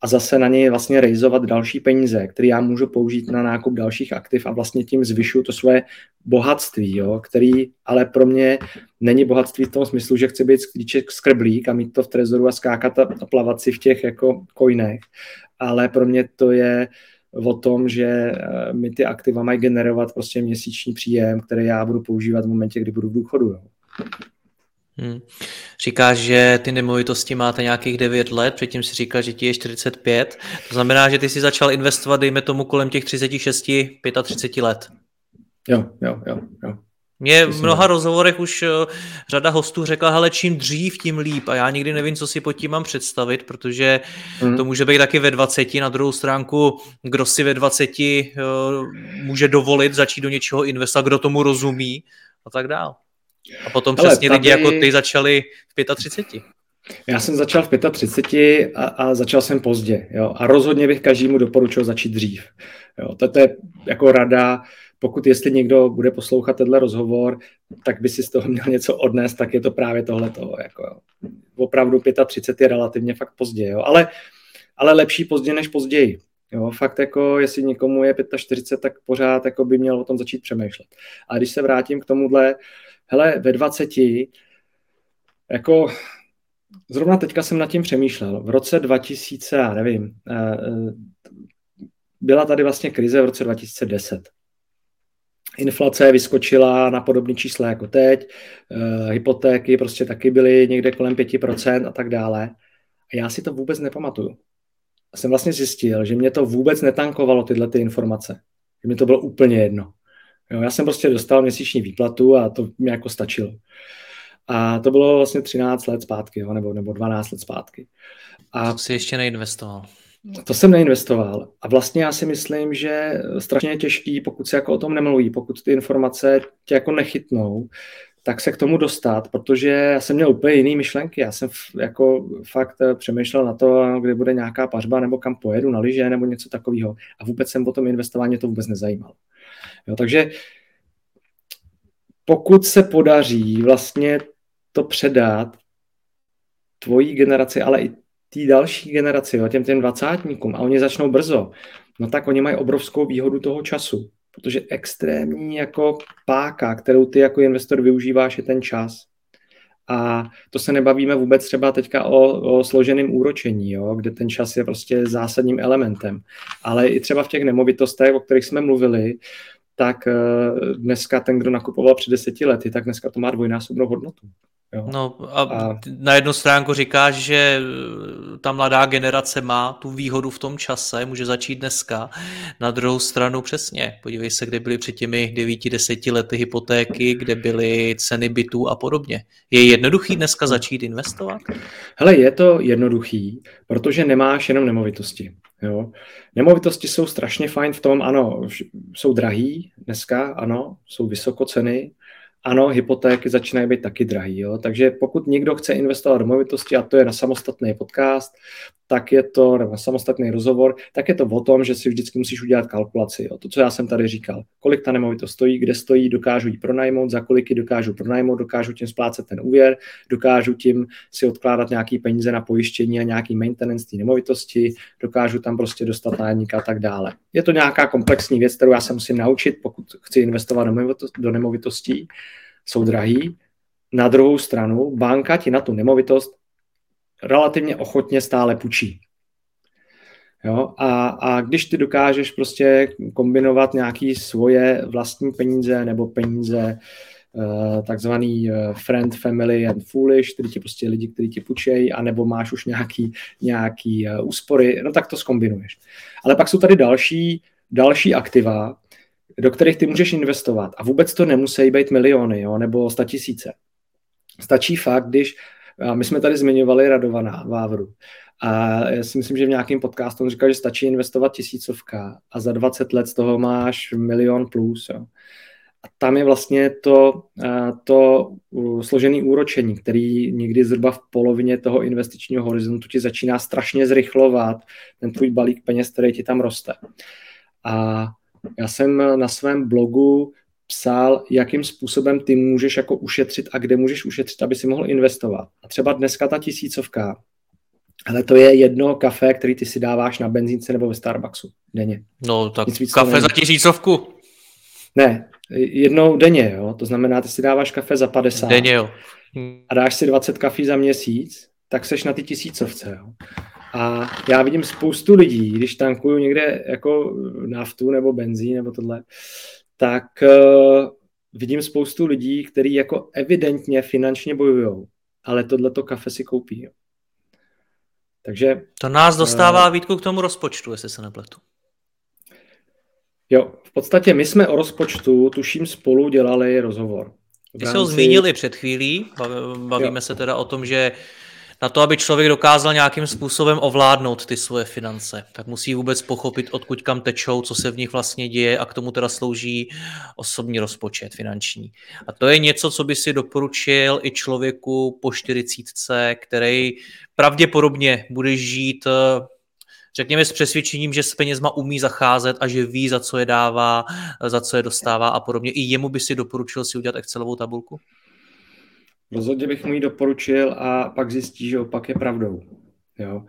a zase na něj vlastně rejzovat další peníze, které já můžu použít na nákup dalších aktiv a vlastně tím zvyšuju to svoje bohatství, jo, který ale pro mě není bohatství v tom smyslu, že chci být sklíček skrblík a mít to v trezoru a skákat a plavat si v těch jako coinech, ale pro mě to je uh, o tom, že eh, mi ty aktiva mají generovat prostě měsíční příjem, který já budu používat v momentě, kdy budu v důchodu. Jo. Hmm. Říkáš, že ty nemovitosti máte nějakých 9 let, předtím si říkal, že ti je 45. To znamená, že ty si začal investovat, dejme tomu, kolem těch 36, 35 let. Jo, jo, jo, jo. Mě v mnoha rozhovorech už eh, řada hostů řekla, hele, čím dřív, tím líp. A já nikdy nevím, co si pod tím mám představit, protože mm. to může být taky ve 20. Na druhou stránku, kdo si ve 20 eh, může dovolit začít do něčeho investovat, kdo tomu rozumí a tak dál. A potom hele, přesně tady... lidi jako ty začali v 35. Já jsem začal v 35 a, a začal jsem pozdě. Jo? A rozhodně bych každému doporučil začít dřív. Jo? To, to je jako rada, pokud jestli někdo bude poslouchat tenhle rozhovor, tak by si z toho měl něco odnést, tak je to právě tohle toho. Jako, opravdu 35 je relativně fakt pozdě, jo. Ale, ale lepší pozdě než později. Jo, fakt jako, jestli někomu je 45, tak pořád jako by měl o tom začít přemýšlet. A když se vrátím k tomuhle, hele, ve 20, jako zrovna teďka jsem nad tím přemýšlel. V roce 2000, já nevím, eh, eh, byla tady vlastně krize v roce 2010 inflace vyskočila na podobné čísla jako teď, uh, hypotéky prostě taky byly někde kolem 5% a tak dále. A já si to vůbec nepamatuju. A jsem vlastně zjistil, že mě to vůbec netankovalo tyhle ty informace. Že mi to bylo úplně jedno. Jo, já jsem prostě dostal měsíční výplatu a to mi jako stačilo. A to bylo vlastně 13 let zpátky, jo, nebo, nebo 12 let zpátky. A to si ještě neinvestoval. To jsem neinvestoval. A vlastně já si myslím, že strašně je těžký, pokud se jako o tom nemluví, pokud ty informace tě jako nechytnou, tak se k tomu dostat, protože já jsem měl úplně jiný myšlenky. Já jsem jako fakt eh, přemýšlel na to, kde bude nějaká pařba, nebo kam pojedu na lyže, nebo něco takového. A vůbec jsem o tom investování to vůbec nezajímal. Jo, takže pokud se podaří vlastně to předat tvojí generaci, ale i té další generaci, jo, těm těm dvacátníkům, a oni začnou brzo, no tak oni mají obrovskou výhodu toho času, protože extrémní jako páka, kterou ty jako investor využíváš, je ten čas. A to se nebavíme vůbec třeba teďka o, o složeném úročení, jo, kde ten čas je prostě zásadním elementem. Ale i třeba v těch nemovitostech, o kterých jsme mluvili, tak eh, dneska ten, kdo nakupoval před deseti lety, tak dneska to má dvojnásobnou hodnotu. Jo. No a, a na jednu stránku říkáš, že eh, ta mladá generace má tu výhodu v tom čase, může začít dneska. Na druhou stranu přesně, podívej se, kde byly před těmi 9-10 lety hypotéky, kde byly ceny bytů a podobně. Je jednoduchý dneska začít investovat? Hele, je to jednoduchý, protože nemáš jenom nemovitosti. Jo. Nemovitosti jsou strašně fajn v tom, ano, jsou drahý dneska, ano, jsou vysoko ceny, ano, hypotéky začínají být taky drahý. Jo? Takže pokud někdo chce investovat do movitosti, a to je na samostatný podcast, tak je to, nebo samostatný rozhovor, tak je to o tom, že si vždycky musíš udělat kalkulaci. Jo? To, co já jsem tady říkal. Kolik ta nemovitost stojí, kde stojí, dokážu ji pronajmout, za kolik ji dokážu pronajmout, dokážu tím splácet ten úvěr, dokážu tím si odkládat nějaký peníze na pojištění a nějaký maintenance té nemovitosti, dokážu tam prostě dostat nájemníka a tak dále. Je to nějaká komplexní věc, kterou já se musím naučit, pokud chci investovat do nemovitostí jsou drahý. Na druhou stranu banka ti na tu nemovitost relativně ochotně stále půjčí. Jo? A, a když ty dokážeš prostě kombinovat nějaký svoje vlastní peníze nebo peníze uh, takzvaný uh, friend, family and foolish, který ti prostě lidi, kteří ti půjčejí, anebo máš už nějaký, nějaký uh, úspory, no tak to skombinuješ. Ale pak jsou tady další, další aktiva, do kterých ty můžeš investovat. A vůbec to nemusí být miliony jo, nebo sta tisíce. Stačí fakt, když a my jsme tady zmiňovali Radovaná Vávru. A já si myslím, že v nějakém podcastu on říkal, že stačí investovat tisícovka a za 20 let z toho máš milion plus. Jo. A tam je vlastně to, to složené úročení, který někdy zhruba v polovině toho investičního horizontu ti začíná strašně zrychlovat ten tvůj balík peněz, který ti tam roste. A já jsem na svém blogu psal, jakým způsobem ty můžeš jako ušetřit a kde můžeš ušetřit, aby si mohl investovat. A třeba dneska ta tisícovka, ale to je jedno kafe, který ty si dáváš na benzínce nebo ve Starbucksu denně. No tak kafe za tisícovku. Ne, jednou denně, jo. To znamená, ty si dáváš kafe za 50. Denně, jo. A dáš si 20 kafí za měsíc, tak seš na ty tisícovce, jo. A já vidím spoustu lidí, když tankuju někde jako naftu nebo benzín nebo tohle, tak uh, vidím spoustu lidí, kteří jako evidentně finančně bojují, ale tohleto kafe si koupí. Jo. Takže... To nás dostává uh, Vítku k tomu rozpočtu, jestli se nepletu. Jo, v podstatě my jsme o rozpočtu, tuším, spolu dělali rozhovor. Ty rámci... jsi ho zmínili před chvílí, bavíme jo. se teda o tom, že na to, aby člověk dokázal nějakým způsobem ovládnout ty svoje finance, tak musí vůbec pochopit, odkud kam tečou, co se v nich vlastně děje a k tomu teda slouží osobní rozpočet finanční. A to je něco, co by si doporučil i člověku po 40, který pravděpodobně bude žít řekněme s přesvědčením, že s penězma umí zacházet a že ví, za co je dává, za co je dostává a podobně. I jemu by si doporučil si udělat Excelovou tabulku? Rozhodně bych mu ji doporučil a pak zjistí, že opak je pravdou. Jo.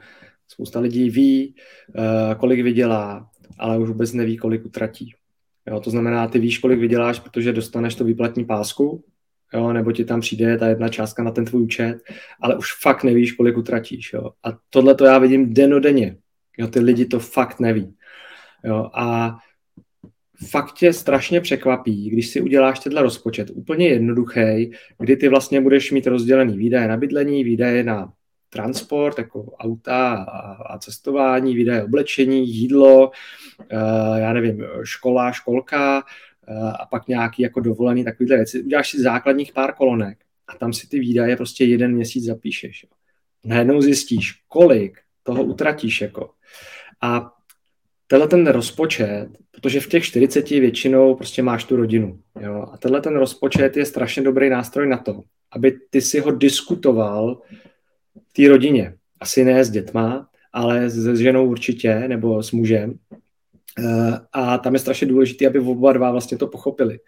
Spousta lidí ví, uh, kolik vydělá, ale už vůbec neví, kolik utratí. Jo, to znamená, ty víš, kolik vyděláš, protože dostaneš to výplatní pásku, jo, nebo ti tam přijde ta jedna částka na ten tvůj účet, ale už fakt nevíš, kolik utratíš. Jo. A tohle to já vidím denodenně. Jo, ty lidi to fakt neví. Jo, a fakt tě strašně překvapí, když si uděláš tenhle rozpočet úplně jednoduchý, kdy ty vlastně budeš mít rozdělený výdaje na bydlení, výdaje na transport, jako auta a cestování, výdaje oblečení, jídlo, eh, já nevím, škola, školka eh, a pak nějaký jako dovolený takovýhle věci. Uděláš si základních pár kolonek a tam si ty výdaje prostě jeden měsíc zapíšeš. Najednou zjistíš, kolik toho utratíš. Jako. A tenhle ten rozpočet, protože v těch 40 většinou prostě máš tu rodinu. Jo? A tenhle ten rozpočet je strašně dobrý nástroj na to, aby ty si ho diskutoval v té rodině. Asi ne s dětma, ale s ženou určitě, nebo s mužem. Eh, a tam je strašně důležité, aby oba dva vlastně to pochopili.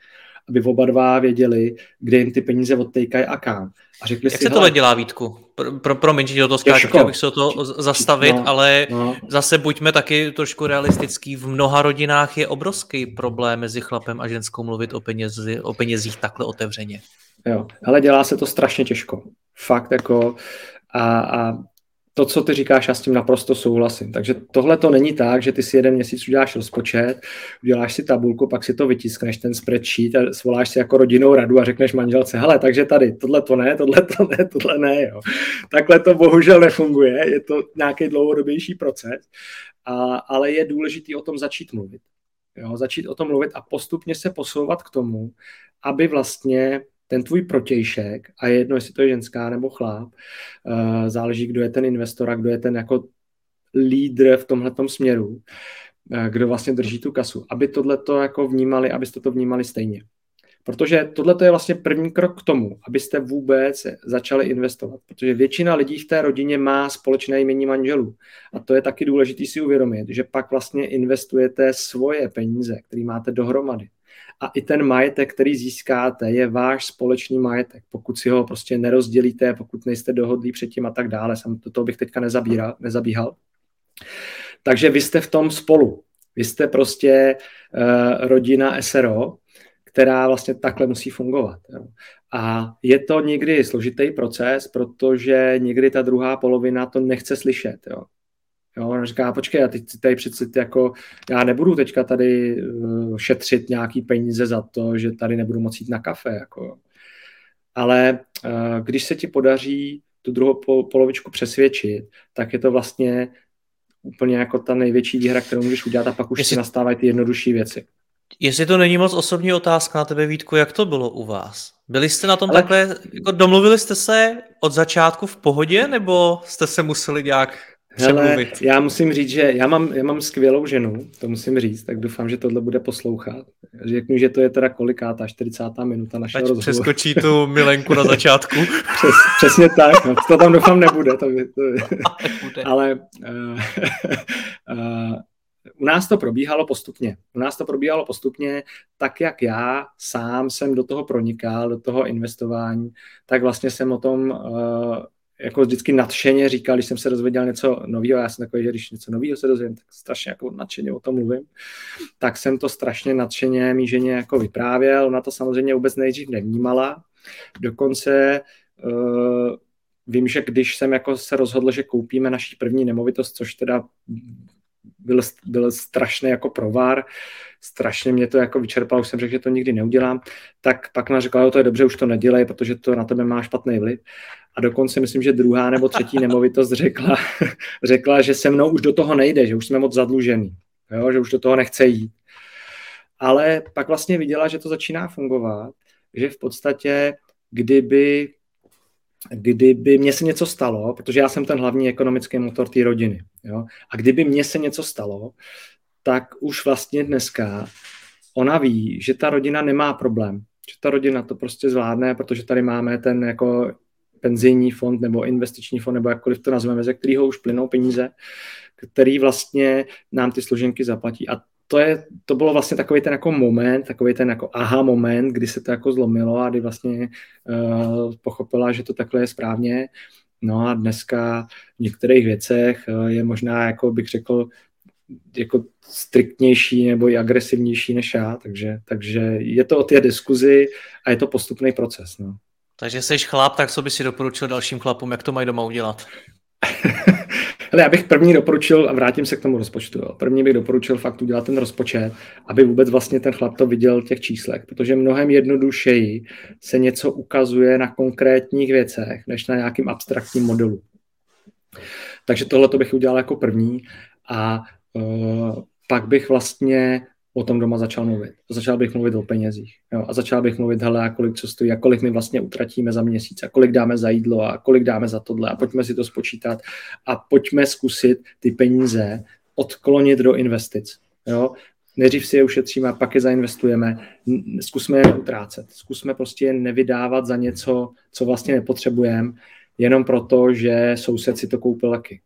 Aby oba dva věděli, kde jim ty peníze odtejkají a kam. A řekli Jak si, se tohle dělá, Vítku? Pro, pro, promiň, že do toho skáču, chtěl bych se to zastavit, no, ale no. zase buďme taky trošku realistický. V mnoha rodinách je obrovský problém mezi chlapem a ženskou mluvit o, penězi, o penězích takhle otevřeně. Jo, ale dělá se to strašně těžko. Fakt jako a, a to, co ty říkáš, já s tím naprosto souhlasím. Takže tohle to není tak, že ty si jeden měsíc uděláš rozpočet, uděláš si tabulku, pak si to vytiskneš, ten spreadsheet a svoláš si jako rodinnou radu a řekneš manželce, hele, takže tady, tohle to ne, tohle to ne, tohle ne, jo. Takhle to bohužel nefunguje, je to nějaký dlouhodobější proces, a, ale je důležitý o tom začít mluvit. Jo, začít o tom mluvit a postupně se posouvat k tomu, aby vlastně ten tvůj protějšek, a je jedno, jestli to je ženská nebo chlap, uh, záleží, kdo je ten investor a kdo je ten jako lídr v tomhle směru, uh, kdo vlastně drží tu kasu, aby tohle to jako vnímali, abyste to vnímali stejně. Protože tohle je vlastně první krok k tomu, abyste vůbec začali investovat. Protože většina lidí v té rodině má společné jmění manželů. A to je taky důležité si uvědomit, že pak vlastně investujete svoje peníze, které máte dohromady a i ten majetek, který získáte, je váš společný majetek. Pokud si ho prostě nerozdělíte, pokud nejste dohodlí předtím a tak dále, jsem do toho bych teďka nezabíral, nezabíhal. Takže vy jste v tom spolu. Vy jste prostě uh, rodina SRO, která vlastně takhle musí fungovat. Jo. A je to někdy složitý proces, protože někdy ta druhá polovina to nechce slyšet. Jo. Jo, on říká, počkej, já teď tady přece jako, já nebudu teďka tady uh, šetřit nějaký peníze za to, že tady nebudu moci jít na kafe. Jako. Ale uh, když se ti podaří tu druhou polovičku přesvědčit, tak je to vlastně úplně jako ta největší výhra, kterou můžeš udělat a pak už Jestli... si nastávají ty jednodušší věci. Jestli to není moc osobní otázka na tebe, Vítku, jak to bylo u vás? Byli jste na tom Ale... takhle, jako domluvili jste se od začátku v pohodě, nebo jste se museli nějak Hele, já musím říct, že já mám, já mám skvělou ženu, to musím říct, tak doufám, že tohle bude poslouchat. Řeknu, že to je teda kolikátá, 40. minuta našeho Ať rozhovoru. přeskočí tu milenku na začátku. [LAUGHS] Přes, přesně tak, no, to tam doufám nebude. To, by, to by. [LAUGHS] Ale uh, uh, [LAUGHS] u nás to probíhalo postupně. U nás to probíhalo postupně tak, jak já sám jsem do toho pronikal, do toho investování, tak vlastně jsem o tom uh, jako vždycky nadšeně říkal, když jsem se dozvěděl něco nového, já jsem takový, že když něco nového se dozvím, tak strašně jako nadšeně o tom mluvím, tak jsem to strašně nadšeně mý ženě jako vyprávěl, ona to samozřejmě vůbec nejdřív nevnímala, dokonce uh, vím, že když jsem jako se rozhodl, že koupíme naší první nemovitost, což teda byl, byl strašný jako provar, strašně mě to jako vyčerpalo, už jsem řekl, že to nikdy neudělám, tak pak mi řekla, jo, to je dobře, už to nedělej, protože to na tebe má špatný vliv. A dokonce myslím, že druhá nebo třetí nemovitost řekla, [LAUGHS] řekla, že se mnou už do toho nejde, že už jsme moc zadlužený, jo, že už do toho nechce jít. Ale pak vlastně viděla, že to začíná fungovat, že v podstatě, kdyby kdyby mě se něco stalo, protože já jsem ten hlavní ekonomický motor té rodiny, jo, a kdyby mě se něco stalo, tak už vlastně dneska ona ví, že ta rodina nemá problém, že ta rodina to prostě zvládne, protože tady máme ten jako penzijní fond nebo investiční fond, nebo jakkoliv to nazveme, ze kterého už plynou peníze, který vlastně nám ty složenky zaplatí. A to, je, to bylo vlastně takový ten jako moment, takový ten jako aha moment, kdy se to jako zlomilo a kdy vlastně uh, pochopila, že to takhle je správně. No a dneska v některých věcech uh, je možná, jako bych řekl, jako striktnější nebo i agresivnější než já, takže, takže je to o té diskuzi a je to postupný proces. No. Takže jsi chlap, tak co by si doporučil dalším chlapům, jak to mají doma udělat? [LAUGHS] Ale já bych první doporučil, a vrátím se k tomu rozpočtu, jo. první bych doporučil fakt udělat ten rozpočet, aby vůbec vlastně ten chlap to viděl v těch číslech, protože mnohem jednodušeji se něco ukazuje na konkrétních věcech, než na nějakým abstraktním modelu. Takže tohle to bych udělal jako první a pak bych vlastně o tom doma začal mluvit. Začal bych mluvit o penězích. Jo? A začal bych mluvit, hele, a kolik co stojí, a kolik my vlastně utratíme za měsíc, a kolik dáme za jídlo, a kolik dáme za tohle, a pojďme si to spočítat a pojďme zkusit ty peníze odklonit do investic. Jo? Nejdřív si je ušetříme a pak je zainvestujeme. Zkusme je neutrácet. Zkusme prostě je nevydávat za něco, co vlastně nepotřebujeme, jenom proto, že soused si to koupil taky.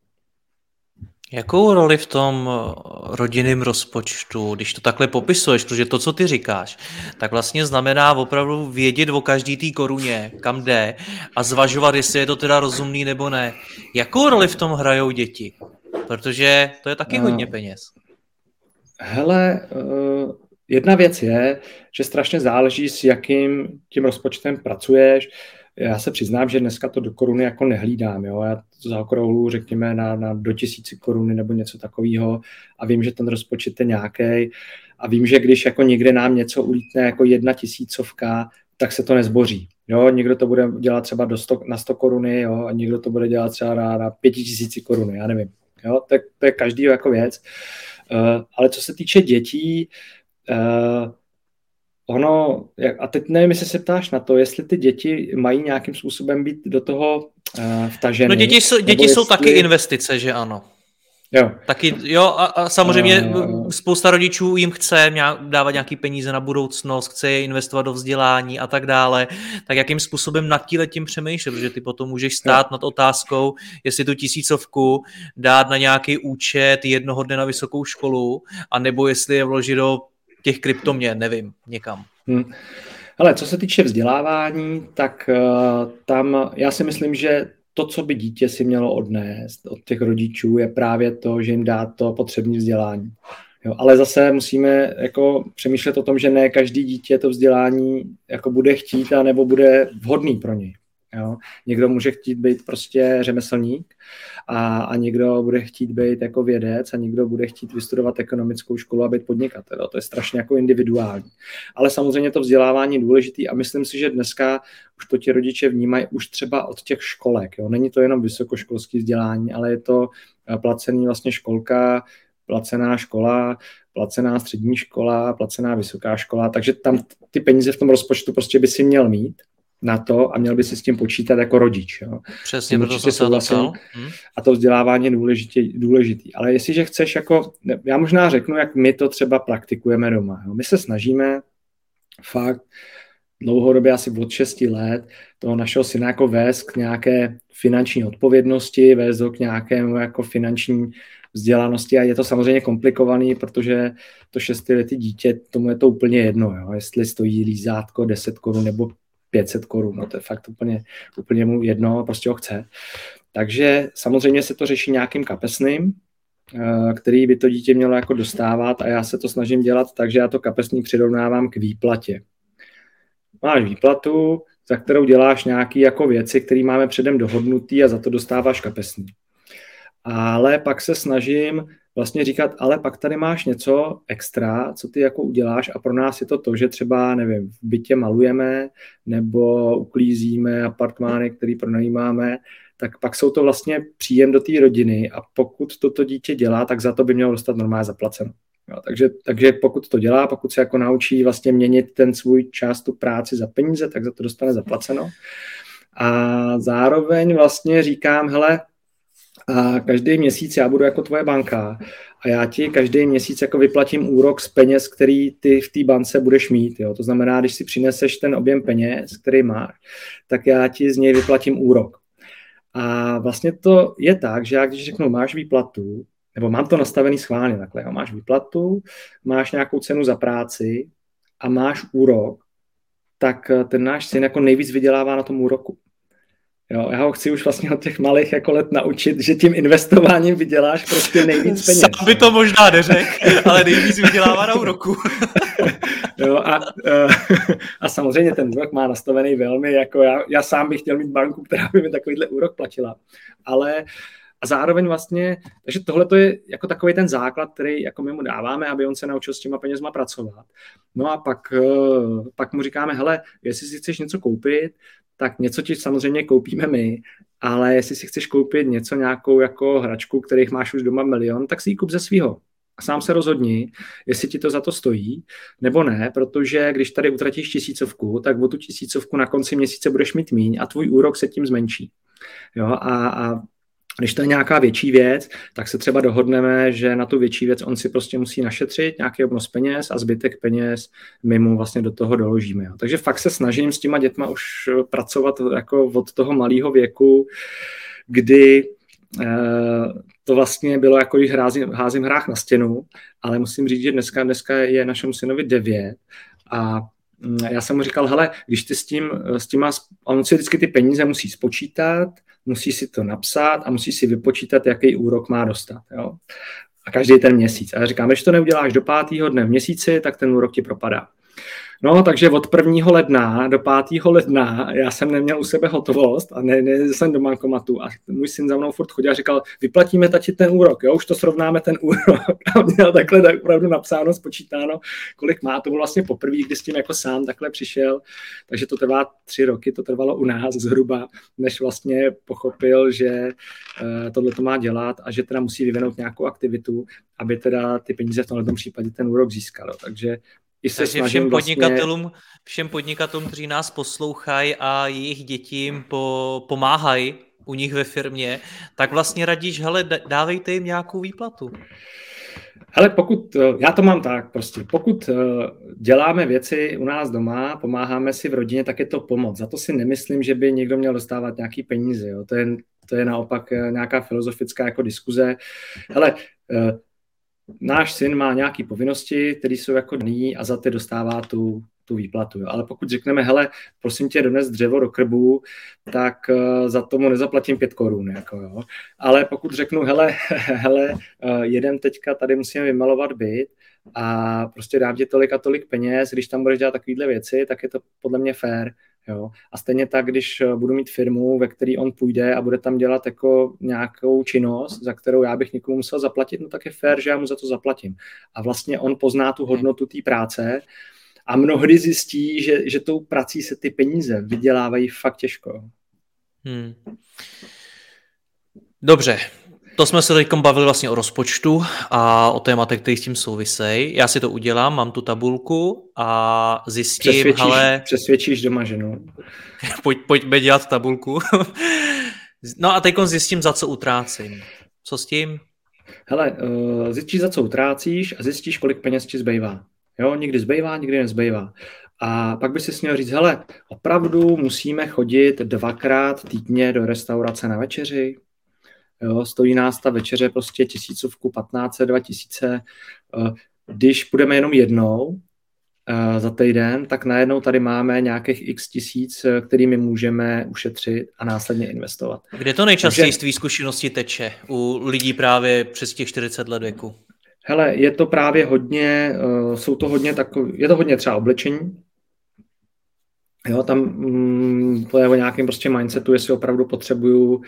Jakou roli v tom eh, rodinném rozpočtu, když to takhle popisuješ, protože to, co ty říkáš, tak vlastně znamená opravdu vědět o každý té koruně, kam jde a zvažovat, jestli je to teda rozumný nebo ne. Jakou roli v tom hrajou děti? Protože to je taky no. hodně peněz. Hele, uh, jedna věc je, že strašně záleží, s jakým tím rozpočtem pracuješ. Já se přiznám, že dneska to do koruny jako nehlídám. Jo? Já to zaokrouhlu, řekněme, na, na do tisíci koruny nebo něco takového a vím, že ten rozpočet je nějaký a vím, že když jako někde nám něco ulítne jako jedna tisícovka, tak se to nezboří. Jo, někdo to bude dělat třeba do 100, na 100 koruny, jo, a někdo to bude dělat třeba na, na 5000 koruny, já nevím. Jo, tak to je každý jako věc. Uh, ale co se týče dětí, uh, ono, a teď nevím, jestli se ptáš na to, jestli ty děti mají nějakým způsobem být do toho uh, vtaženy. No děti, jsou, děti jestli... jsou taky investice, že ano. Jo. Taky, jo, a, a samozřejmě uh, spousta rodičů jim chce dávat nějaký peníze na budoucnost, chce je investovat do vzdělání a tak dále. Tak jakým způsobem nad tím přemýšlet, protože ty potom můžeš stát jo. nad otázkou, jestli tu tisícovku dát na nějaký účet jednoho dne na vysokou školu, anebo jestli je vložit do těch kryptoměn, nevím, někam. Hmm. Ale co se týče vzdělávání, tak uh, tam já si myslím, že to, co by dítě si mělo odnést od těch rodičů, je právě to, že jim dá to potřební vzdělání. Jo, ale zase musíme jako přemýšlet o tom, že ne každý dítě to vzdělání jako bude chtít a nebo bude vhodný pro něj. Jo? Někdo může chtít být prostě řemeslník a, a někdo bude chtít být jako vědec a někdo bude chtít vystudovat ekonomickou školu a být podnikatel. To je strašně jako individuální. Ale samozřejmě to vzdělávání je důležité a myslím si, že dneska už to ti rodiče vnímají už třeba od těch školek. Jo? Není to jenom vysokoškolské vzdělání, ale je to eh, placený vlastně školka, placená škola, placená střední škola, placená vysoká škola, takže tam ty peníze v tom rozpočtu prostě by si měl mít na to a měl by si s tím počítat jako rodič. Jo. Přesně, proto jsem se. Hmm. A to vzdělávání je důležitý, důležitý. Ale jestliže chceš jako, já možná řeknu, jak my to třeba praktikujeme doma. Jo. My se snažíme fakt dlouhodobě asi od 6 let toho našeho syna jako vést k nějaké finanční odpovědnosti, vést ho k nějakému jako finanční vzdělanosti a je to samozřejmě komplikovaný, protože to šestiletý dítě, tomu je to úplně jedno, jo? jestli stojí lízátko 10 korun nebo 500 korun, no to je fakt úplně, úplně mu jedno, prostě ho chce. Takže samozřejmě se to řeší nějakým kapesným, eh, který by to dítě mělo jako dostávat a já se to snažím dělat tak, že já to kapesný přirovnávám k výplatě. Máš výplatu, za kterou děláš nějaké jako věci, které máme předem dohodnutý a za to dostáváš kapesný. Ale pak se snažím vlastně říkat, ale pak tady máš něco extra, co ty jako uděláš a pro nás je to to, že třeba, nevím, v bytě malujeme nebo uklízíme apartmány, který pronajímáme, tak pak jsou to vlastně příjem do té rodiny a pokud toto dítě dělá, tak za to by mělo dostat normálně zaplaceno. Jo, takže, takže pokud to dělá, pokud se jako naučí vlastně měnit ten svůj část tu práci za peníze, tak za to dostane zaplaceno. A zároveň vlastně říkám, hele, a každý měsíc já budu jako tvoje banka a já ti každý měsíc jako vyplatím úrok z peněz, který ty v té bance budeš mít. Jo? To znamená, když si přineseš ten objem peněz, který máš, tak já ti z něj vyplatím úrok. A vlastně to je tak, že já když řeknu, máš výplatu, nebo mám to nastavený schválně takhle, jo? máš výplatu, máš nějakou cenu za práci a máš úrok, tak ten náš syn jako nejvíc vydělává na tom úroku. Jo, já ho chci už vlastně od těch malých jako let naučit, že tím investováním vyděláš prostě nejvíc peněz. Sám by to možná neřekl, [LAUGHS] ale nejvíc vydělává na úroku. [LAUGHS] jo, a, a samozřejmě ten úrok má nastavený velmi, jako já, já sám bych chtěl mít banku, která by mi takovýhle úrok platila. Ale a zároveň vlastně, takže tohle to je jako takový ten základ, který jako my mu dáváme, aby on se naučil s těma penězma pracovat. No a pak, eh, pak mu říkáme, hele, jestli si chceš něco koupit, tak něco ti samozřejmě koupíme my, ale jestli si chceš koupit něco, nějakou jako hračku, kterých máš už doma milion, tak si ji kup ze svého. A sám se rozhodni, jestli ti to za to stojí, nebo ne, protože když tady utratíš tisícovku, tak o tu tisícovku na konci měsíce budeš mít míň a tvůj úrok se tím zmenší. Jo, a, a Když to je nějaká větší věc, tak se třeba dohodneme, že na tu větší věc on si prostě musí našetřit nějaký obnos peněz a zbytek peněz my mu vlastně do toho doložíme. Jo. Takže fakt se snažím s těma dětma už pracovat jako od toho malého věku, kdy eh, to vlastně bylo jako, když házím, házím hrách na stěnu, ale musím říct, že dneska, dneska je našemu synovi devět a mm, já jsem mu říkal, hele, když ty s tím, s těma, on si vždycky ty peníze musí spočítat, musí si to napsat a musí si vypočítat, jaký úrok má dostat. Jo? A každý ten měsíc. A říkám, když to neuděláš do pátého dne v měsíci, tak ten úrok ti propadá. No, takže od 1. ledna do 5. ledna já jsem neměl u sebe hotovost a ne, ne jsem do bankomatu a můj syn za mnou furt chodil a říkal, vyplatíme tati ten úrok, jo, už to srovnáme ten úrok. [LAUGHS] A měl takhle tak opravdu napsáno, spočítáno, kolik má. To bylo vlastně poprvé, kdy s tím jako sám takhle přišel, takže to trvá tři roky, to trvalo u nás zhruba, než vlastně pochopil, že uh, tohle to má dělat a že teda musí vyvinout nějakou aktivitu, aby teda ty peníze v tomhle případě ten úrok získal. Takže i se Takže všem vlastně... podnikatelům, všem podnikatelům, kteří nás poslouchají a jejich dětím po, pomáhají u nich ve firmě, tak vlastně radíš, hele, dávejte jim nějakou výplatu. Ale pokud, eh, já to mám tak prostě, pokud eh, děláme věci u nás doma, pomáháme si v rodině, tak je to pomoc. Za to si nemyslím, že by někdo měl dostávat nějaký peníze. Jo. To, je, to je naopak eh, nějaká filozofická jako diskuze. Ale náš syn má nějaké povinnosti, které jsou jako daný a za ty dostává tu, tu výplatu. Jo. Ale pokud řekneme, hele, prosím tě, dones dřevo do krbu, tak uh, za tomu nezaplatím pět korun. Jako, jo. Ale pokud řeknu, hele, [LAUGHS] hele, uh, jedem teďka, tady musíme vymalovat byt a prostě dám ti tolik a tolik peněz, když tam budeš dělat takovéhle věci, tak je to podle mě fair. Jo. A stejně tak, když eh, budu mít firmu, ve který on půjde a bude tam dělat jako nějakou činnost, za kterou já bych někomu musel zaplatit, no tak je fér, že já mu za to zaplatím. A vlastně on pozná tu hodnotu té práce a mnohdy zjistí, že, že tou prací se ty peníze vydělávají fakt těžko. Hmm. Dobře, to jsme se teď bavili vlastně o rozpočtu a o tématech, které s tím souvisejí. Já si to udělám, mám tu tabulku a zjistím, přesvědčíš, ale... Přesvědčíš doma ženu. [LAUGHS] Pojď, pojďme dělat tabulku. [LAUGHS] no a teď zjistím, za co utrácím. Co s tím? Hele, uh, zjistíš, za co utrácíš a zjistíš, kolik peněz ti zbývá. Jo, někdy zbývá, někdy nezbývá. A pak by si směl říct, hele, opravdu musíme chodit dvakrát týdně do restaurace na večeři, Jo, stojí nás ta večeře prostě tisícovku, 15, 2000. Eh, když půjdeme jenom jednou eh, za týden, tak najednou tady máme nějakých x tisíc, eh, kterými můžeme ušetřit a následně investovat. Kde to nejčastěji Takže, z tvý zkušenosti teče u lidí právě přes těch 40 let věku? Hele, je to právě hodně, jsou to hodně takový, je to hodně třeba oblečení, Jo, tam mm, to je o nějakém prostě mindsetu, jestli opravdu potřebuju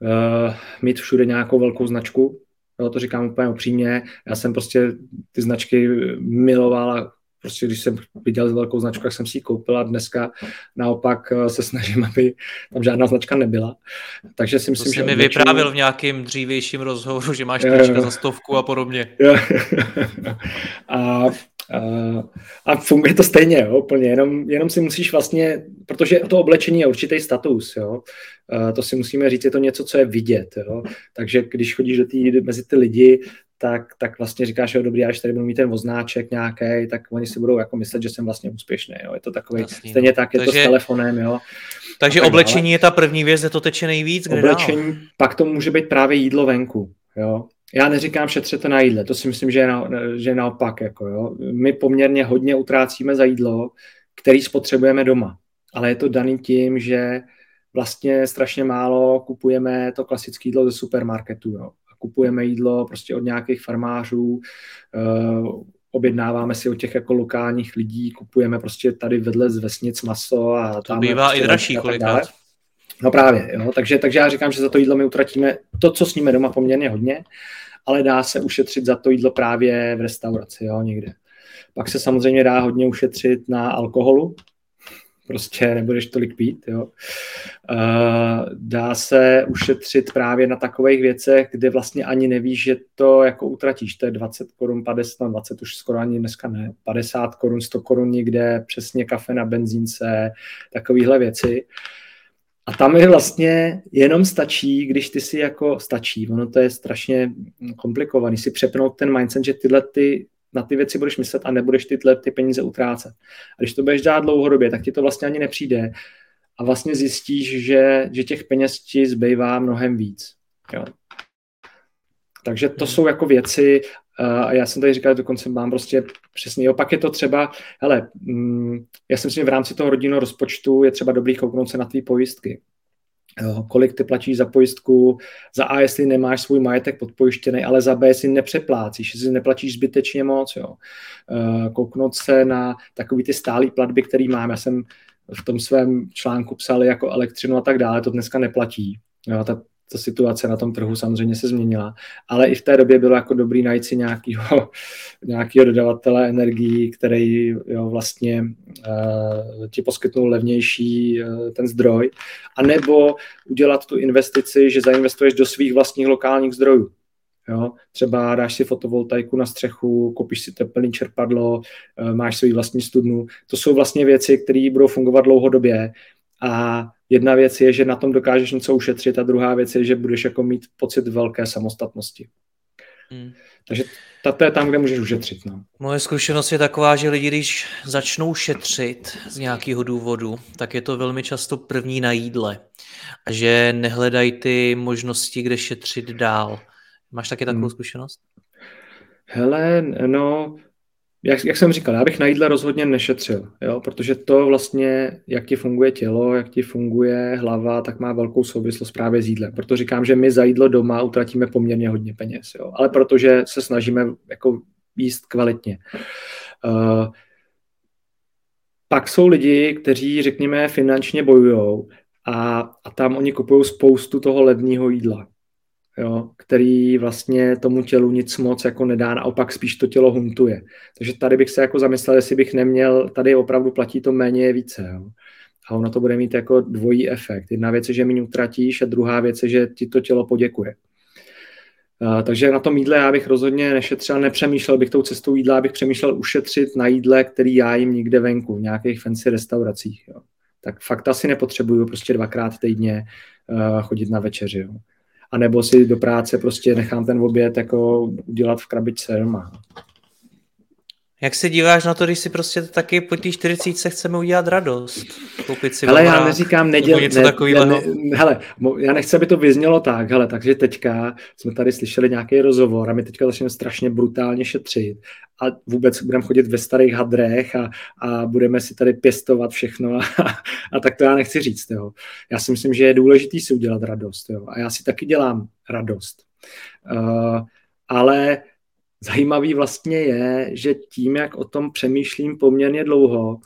uh, mít všude nějakou velkou značku. Jo, to říkám úplně upřímně. Já jsem prostě ty značky miloval a prostě když jsem viděl velkou značku, tak jsem si ji koupil a dneska naopak eh, se snažím, [LAUGHS] aby tam žádná značka nebyla. Takže si myslím, to že... mi oblečení... vyprávěl v nějakém dřívějším rozhovoru, že máš trička za stovku a podobně. [LAUGHS] a a funguje to stejně, jo, úplně, jenom, jenom si musíš vlastně, protože to oblečení je určitý status, jo, to si musíme říct, je to něco, co je vidět, jo, takže když chodíš do tý, mezi ty lidi, tak, tak vlastně říkáš, jo, dobrý, až tady budu mít ten voznáček nějaký, tak oni si budou jako myslet, že jsem vlastně úspěšný, jo, je to takový, Jasný, stejně no. tak, je takže, to s telefonem, jo. Takže oblečení je ta první věc, kde to teče nejvíc, kde Oblečení, dál? pak to může být právě jídlo venku, jo, já neříkám šetřete na jídle, to si myslím, že je, na, že je naopak. Jako, jo. My poměrně hodně utrácíme za jídlo, který spotřebujeme doma. Ale je to daný tím, že vlastně strašně málo kupujeme to klasické jídlo ze supermarketu. Jo. Kupujeme jídlo prostě od nějakých farmářů, uh, objednáváme si od těch jako lokálních lidí, kupujeme prostě tady vedle z vesnic maso a to tam bývá prostě i dražší kolikrát. No právě, jo. Takže, takže já říkám, že za to jídlo my utratíme to, co sníme doma poměrně hodně, ale dá se ušetřit za to jídlo právě v restauraci, jo, někde. Pak se samozřejmě dá hodně ušetřit na alkoholu, prostě nebudeš tolik pít, jo. Uh, dá se ušetřit právě na takových věcech, kde vlastně ani nevíš, že to jako utratíš, to je 20 korun, 50, 20 už skoro ani dneska ne, 50 korun, 100 korun někde, přesně kafe na benzínce, takovéhle věci. Uh, A tam je vlastně jenom stačí, když ty si jako stačí, ono to je strašně komplikovaný, si přepnout ten mindset, že tyhle ty, na ty věci budeš myslet a nebudeš tyhle ty peníze utrácet. A když to budeš dělat dlouhodobě, tak ti to vlastně ani nepřijde a vlastně zjistíš, že, že těch peněz ti zbývá mnohem víc. Jo. Takže to jsou jako věci, a já jsem tady říkal, dokonce mám prostě přesně, opak je to třeba, hele, mm, já si myslím, že v rámci toho rodinného rozpočtu je třeba dobrý kouknout se na tvý pojistky. Jo, kolik ty platíš za pojistku, za A, jestli nemáš svůj majetek podpojištěný, ale za B, jestli nepřeplácíš, jestli neplatíš zbytečně moc. Jo. Kouknout se na takový ty stálé platby, který mám. Já jsem v tom svém článku psal jako elektřinu a tak dále, to dneska neplatí. Jo, ta ta situace na tom trhu samozřejmě se změnila, ale i v té době bylo jako dobrý najít si nějakýho, [LAUGHS] nějakýho dodavatele energií, který jo, vlastně uh, ti poskytnul levnější uh, ten zdroj, a nebo udělat tu investici, že zainvestuješ do svých vlastních lokálních zdrojů. Jo? Třeba dáš si fotovoltaiku na střechu, koupíš si teplný čerpadlo, uh, máš svůj vlastní studnu. To jsou vlastně věci, které budou fungovat dlouhodobě a jedna věc je, že na tom dokážeš něco ušetřit a druhá věc je, že budeš jako mít pocit velké samostatnosti. Hmm. Takže to je tam, kde můžeš ušetřit. No. Moje zkušenost je taková, že lidi, když začnou šetřit z nějakého důvodu, tak je to velmi často první na jídle. A že nehledají ty možnosti, kde šetřit dál. Máš taky takovou hmm. zkušenost? Hele, no, jak, jak jsem říkal, já bych na jídle rozhodně nešetřil, jo? protože to vlastně, jak ti funguje tělo, jak ti funguje hlava, tak má velkou souvislost právě s jídlem. Proto říkám, že my za jídlo doma utratíme poměrně hodně peněz, jo? ale protože se snažíme jako jíst kvalitně. Uh, pak jsou lidi, kteří, řekněme, finančně bojují a, a tam oni kupují spoustu toho levného jídla jo, který vlastně tomu tělu nic moc jako nedá, naopak spíš to tělo huntuje. Takže tady bych se jako zamyslel, jestli bych neměl, tady opravdu platí to méně je více. Jo. A ono to bude mít jako dvojí efekt. Jedna věc je, že méně utratíš a druhá věc je, že ti to tělo poděkuje. Uh, takže na tom jídle já bych rozhodně nešetřil, nepřemýšlel bych tou cestou jídla, abych přemýšlel ušetřit na jídle, který já jim někde venku, v nějakých fancy restauracích. Jo. Tak fakt asi nepotřebuju prostě dvakrát týdně uh, chodit na večeři. Jo anebo si do práce prostě nechám ten oběd jako udělat v krabičce doma. Jak se díváš na to, když si prostě taky po té 40 se chceme udělat radost? Koupit si hele, já neříkám neděl, něco ne, ne, ne, hele, já nechci, aby to vyznělo tak, hele, takže teďka jsme tady slyšeli nějaký rozhovor a my teďka začneme strašně brutálně šetřit a vůbec budeme chodit ve starých hadrech a, a budeme si tady pěstovat všechno a, a tak to já nechci říct. Jo. Já si myslím, že je důležitý si udělat radost jo. a já si taky dělám radost. Uh, ale zajímavý vlastně je, že tím, jak o tom přemýšlím poměrně dlouho,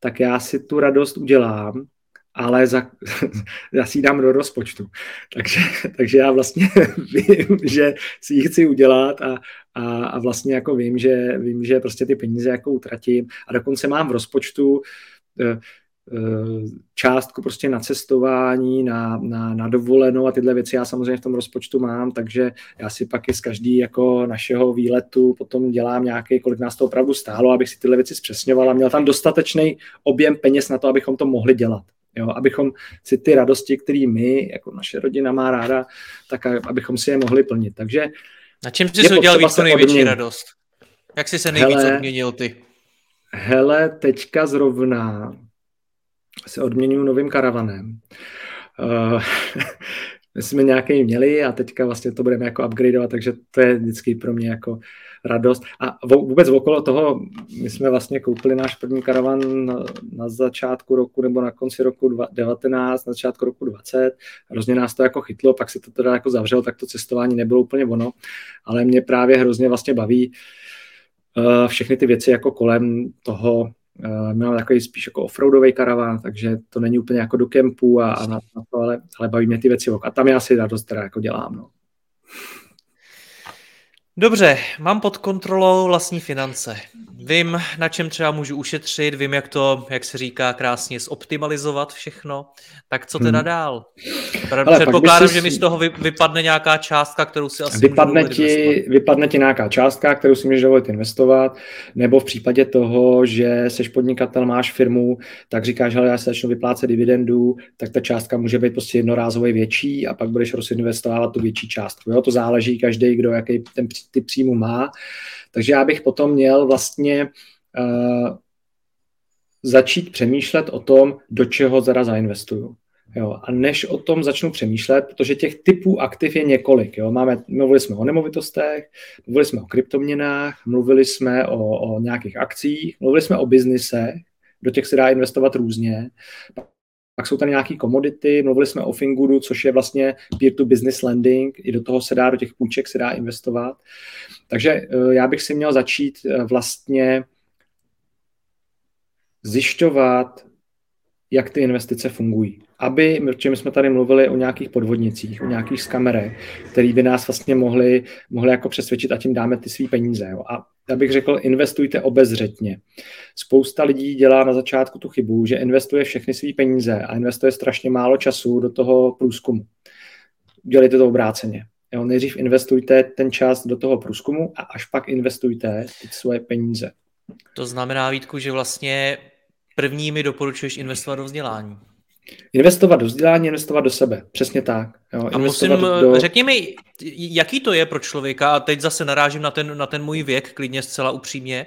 tak já si tu radost udělám, ale za, [LAUGHS] já si ji dám do rozpočtu. Takže, [LAUGHS] takže já vlastně [LAUGHS] vím, že si ji chci udělat a, a, a vlastně jako vím, že, vím, že prostě ty peníze jako utratím a dokonce mám v rozpočtu eh, částku prostě na cestování, na, na, na dovolenou a tyhle věci já samozřejmě v tom rozpočtu mám, takže já si pak i z každý jako našeho výletu potom dělám nějaký, kolik nás to opravdu stálo, abych si tyhle věci zpřesňoval a měl tam dostatečný objem peněz na to, abychom to mohli dělat. Jo, abychom si ty radosti, které my, jako naše rodina má ráda, tak abychom si je mohli plnit. Takže na čem jsi si udělal víc největší radost? Jak jsi se nejvíc hele, odměnil ty? Hele, teďka zrovna se odměňuju novým karavanem. Uh, [LAUGHS] my jsme nějaký měli a teďka vlastně to budeme jako upgradeovat, takže to je vždycky pro mě jako radost. A vůbec okolo toho, my jsme vlastně koupili náš první karavan na, začátku roku nebo na konci roku 19, na začátku roku 20. Hrozně nás to jako chytlo, pak se to teda jako zavřelo, tak to cestování nebylo úplně ono, ale mě právě hrozně vlastně baví uh, všechny ty věci jako kolem toho Uh, mám takový spíš jako offroadový karaván, takže to není úplně jako do kempu a, a na, na to, ale, ale baví mě ty věci. A tam já si radost teda jako dělám. No. Dobře, mám pod kontrolou vlastní finance. Vím, na čem třeba můžu ušetřit, vím, jak to, jak se říká krásně, zoptimalizovat všechno. Tak co teda hmm. dál? Ale Předpokládám, že mi z toho vypadne nějaká částka, kterou si asi vypadne ti, vypadne ti nějaká částka, kterou si můžeš dovolit investovat, nebo v případě toho, že jsi podnikatel, máš firmu, tak říkáš, že já se začnu vyplácet dividendu, tak ta částka může být prostě jednorázově větší a pak budeš rozinvestovat tu větší částku. Jo? To záleží každý, kdo jaký ten typ příjmu má. Takže já bych potom měl vlastně uh, začít přemýšlet o tom, do čeho zara zainvestuju. Jo, a než o tom začnu přemýšlet, protože těch typů aktiv je několik. Jo. Máme, mluvili jsme o nemovitostech, mluvili jsme o kryptoměnách, mluvili jsme o, o nějakých akcích, mluvili jsme o biznisech, do těch se dá investovat různě. Pak jsou tady nějaké komodity, mluvili jsme o Fingudu, což je vlastně peer-to-business lending, i do toho se dá, do těch půjček se dá investovat. Takže eh, já bych si měl začít eh, vlastně zjišťovat, jak ty investice fungují. Aby, protože jsme tady mluvili o nějakých podvodnicích, o nějakých skamerech, který by nás vlastně mohli, mohli jako přesvědčit a tím dáme ty svý peníze. Jo. A já bych řekl, investujte obezřetně. Spousta lidí dělá na začátku tu chybu, že investuje všechny své peníze a investuje strašně málo času do toho průzkumu. Dělejte to obráceně. Jo, nejdřív investujte ten čas do toho průzkumu a až pak investujte ty svoje peníze. To znamená, Vítku, že vlastně prvními doporučuješ investovat do vzdělání. Investovat do vzdělání, investovat do sebe. Přesně tak. Jo, a musím, do... řekni mi, jaký to je pro člověka, a teď zase narážím na ten, na ten můj věk, klidně zcela upřímně,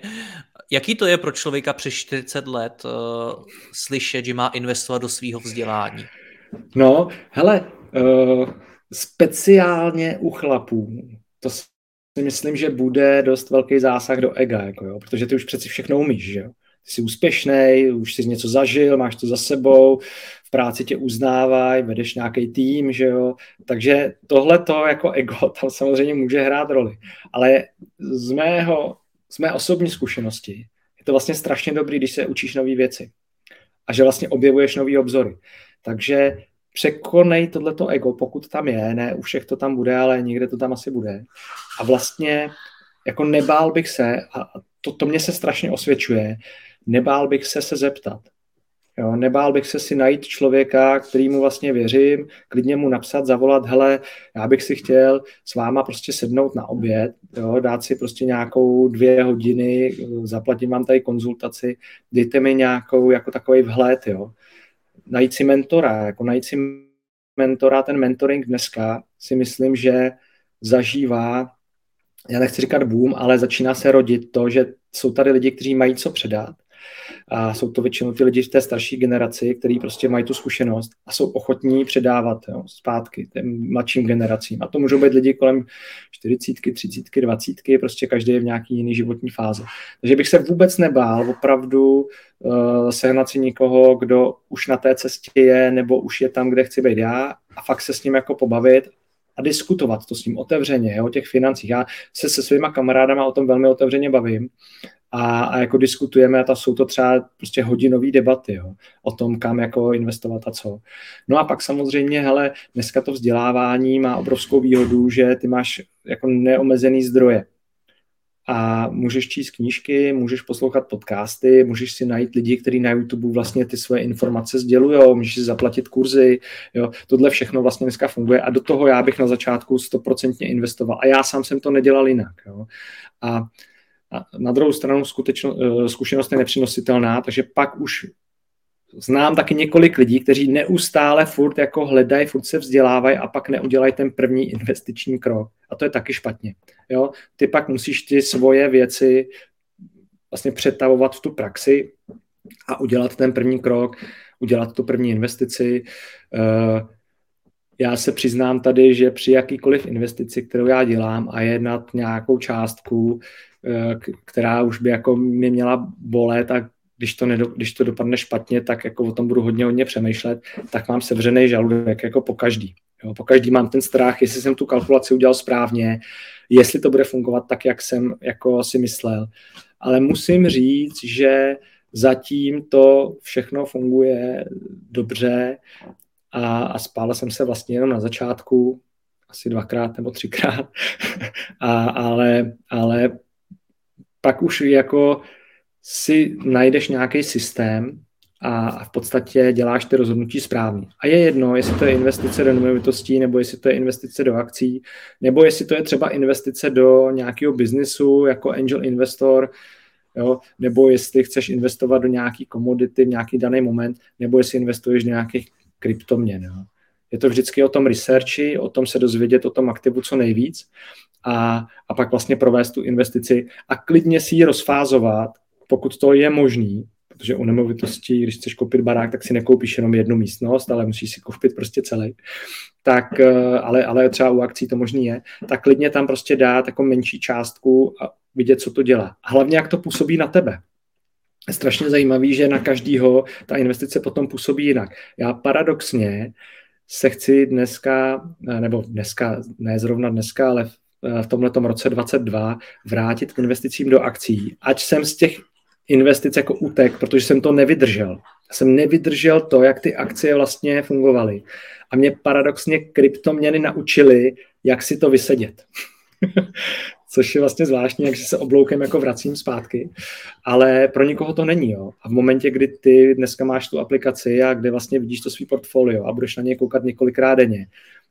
jaký to je pro člověka přes 40 let uh, slyšet, že má investovat do svého vzdělání? No, hele, uh, speciálně u chlapů, to si myslím, že bude dost velký zásah do ega, jako jo, protože ty už přeci všechno umíš, že jo jsi úspěšný, už jsi něco zažil, máš to za sebou, v práci tě uznávají, vedeš nějaký tým, že jo. Takže tohle to jako ego [LAUGHS] tam samozřejmě může hrát roli. Ale z mého, z mé osobní zkušenosti je to vlastně strašně dobrý, když se učíš nové věci a že vlastně objevuješ nové obzory. Takže překonej tohleto ego, pokud tam je, ne u všech to tam bude, ale někde to tam asi bude. A vlastně jako nebál bych se, a to, to mě se strašně osvědčuje, nebál bych se se zeptat. Jo, nebál bych se si najít člověka, kterýmu vlastně věřím, klidně mu napsat, zavolat, hele, já bych si chtěl s váma prostě sednout na oběd, jo, dát si prostě nějakou dvě hodiny, zaplatím vám tady konzultaci, dejte mi nějakou jako takový vhled, jo. Najít si mentora, jako najít si mentora, ten mentoring dneska si myslím, že zažívá, já nechci říkat boom, ale začíná se rodit to, že jsou tady lidi, kteří mají co předat a jsou to většinou ty lidi v té starší generaci, kteří prostě mají tu zkušenost a jsou ochotní předávat jo, zpátky těm mladším generacím. A to můžou být lidi kolem 40, 30, 20, prostě každý je v nějaký jiný životní fázi. Takže bych se vůbec nebál opravdu uh, sehnat si někoho, kdo už na té cestě je, nebo už je tam, kde chci být já a fakt se s ním jako pobavit a diskutovat to s ním otevřeně, o těch financích. Já se se svýma kamarádama o tom velmi otevřeně bavím a, a jako diskutujeme a ta jsou to třeba prostě hodinové debaty jo, o tom, kam jako investovat a co. No a pak samozřejmě, hele, dneska to vzdělávání má obrovskou výhodu, že ty máš jako neomezený zdroje a můžeš číst knížky, můžeš poslouchat podcasty, můžeš si najít lidi, kteří na YouTube vlastně ty svoje informace sdělují, můžeš si zaplatit kurzy, jo, tohle všechno vlastně dneska funguje a do toho já bych na začátku stoprocentně investoval a já sám jsem to nedělal jinak. Jo. A a na druhou stranu skutečno, eh, zkušenost je nepřenositelná, takže pak už znám taky několik lidí, kteří neustále furt jako hledají, furt se vzdělávají a pak neudělají ten první investiční krok. A to je taky špatně. Jo? Ty pak musíš ty svoje věci vlastně přetavovat v tu praxi a udělat ten první krok, udělat tu první investici. Eh, já se přiznám tady, že při jakýkoliv investici, kterou já dělám a jednat nějakou částku, která už by jako mě měla bolet a když to, nedo, když to dopadne špatně, tak jako o tom budu hodně hodně přemýšlet, tak mám sevřený žaludek jako po každý. Jo, po každý mám ten strach, jestli jsem tu kalkulaci udělal správně, jestli to bude fungovat tak, jak jsem jako si myslel. Ale musím říct, že zatím to všechno funguje dobře a, a spál jsem se vlastně jenom na začátku asi dvakrát nebo třikrát, [LAUGHS] a, ale, ale pak už jako si najdeš nějaký systém a v podstatě děláš ty rozhodnutí správně. A je jedno, jestli to je investice do nemovitostí, nebo jestli to je investice do akcí, nebo jestli to je třeba investice do nějakého biznesu jako angel investor, jo, nebo jestli chceš investovat do nějaký komodity v nějaký daný moment, nebo jestli investuješ do nějakých kryptoměn. Jo. Je to vždycky o tom researchi, o tom se dozvědět o tom aktivu co nejvíc a, a pak vlastně provést tu investici a klidně si ji rozfázovat, pokud to je možný, protože u nemovitostí, když chceš koupit barák, tak si nekoupíš jenom jednu místnost, ale musíš si koupit prostě celý. Tak, eh, ale, ale třeba u akcí to možný je, tak klidně tam prostě dát jako menší částku a vidět, co to dělá. A hlavně, jak to působí na tebe. Strašně zajímavý, že na každýho ta investice potom působí jinak. Já paradoxně se chci dneska, eh, nebo dneska, ne zrovna dneska, ale v eh, tomhle roce 22 vrátit k investicím do akcí, ať jsem z těch investic jako útek, protože jsem to nevydržel. Jsem nevydržel to, jak ty akcie vlastně fungovaly. A mě paradoxně kryptoměny naučily, jak si to vysedět. [LAUGHS] Což je vlastně zvláštní, jak se obloukem jako vracím zpátky. Ale pro nikoho to není. Jo. A v momentě, kdy ty dneska máš tu aplikaci a kde vlastně vidíš to svý portfolio a budeš na něj koukat několikrát denně,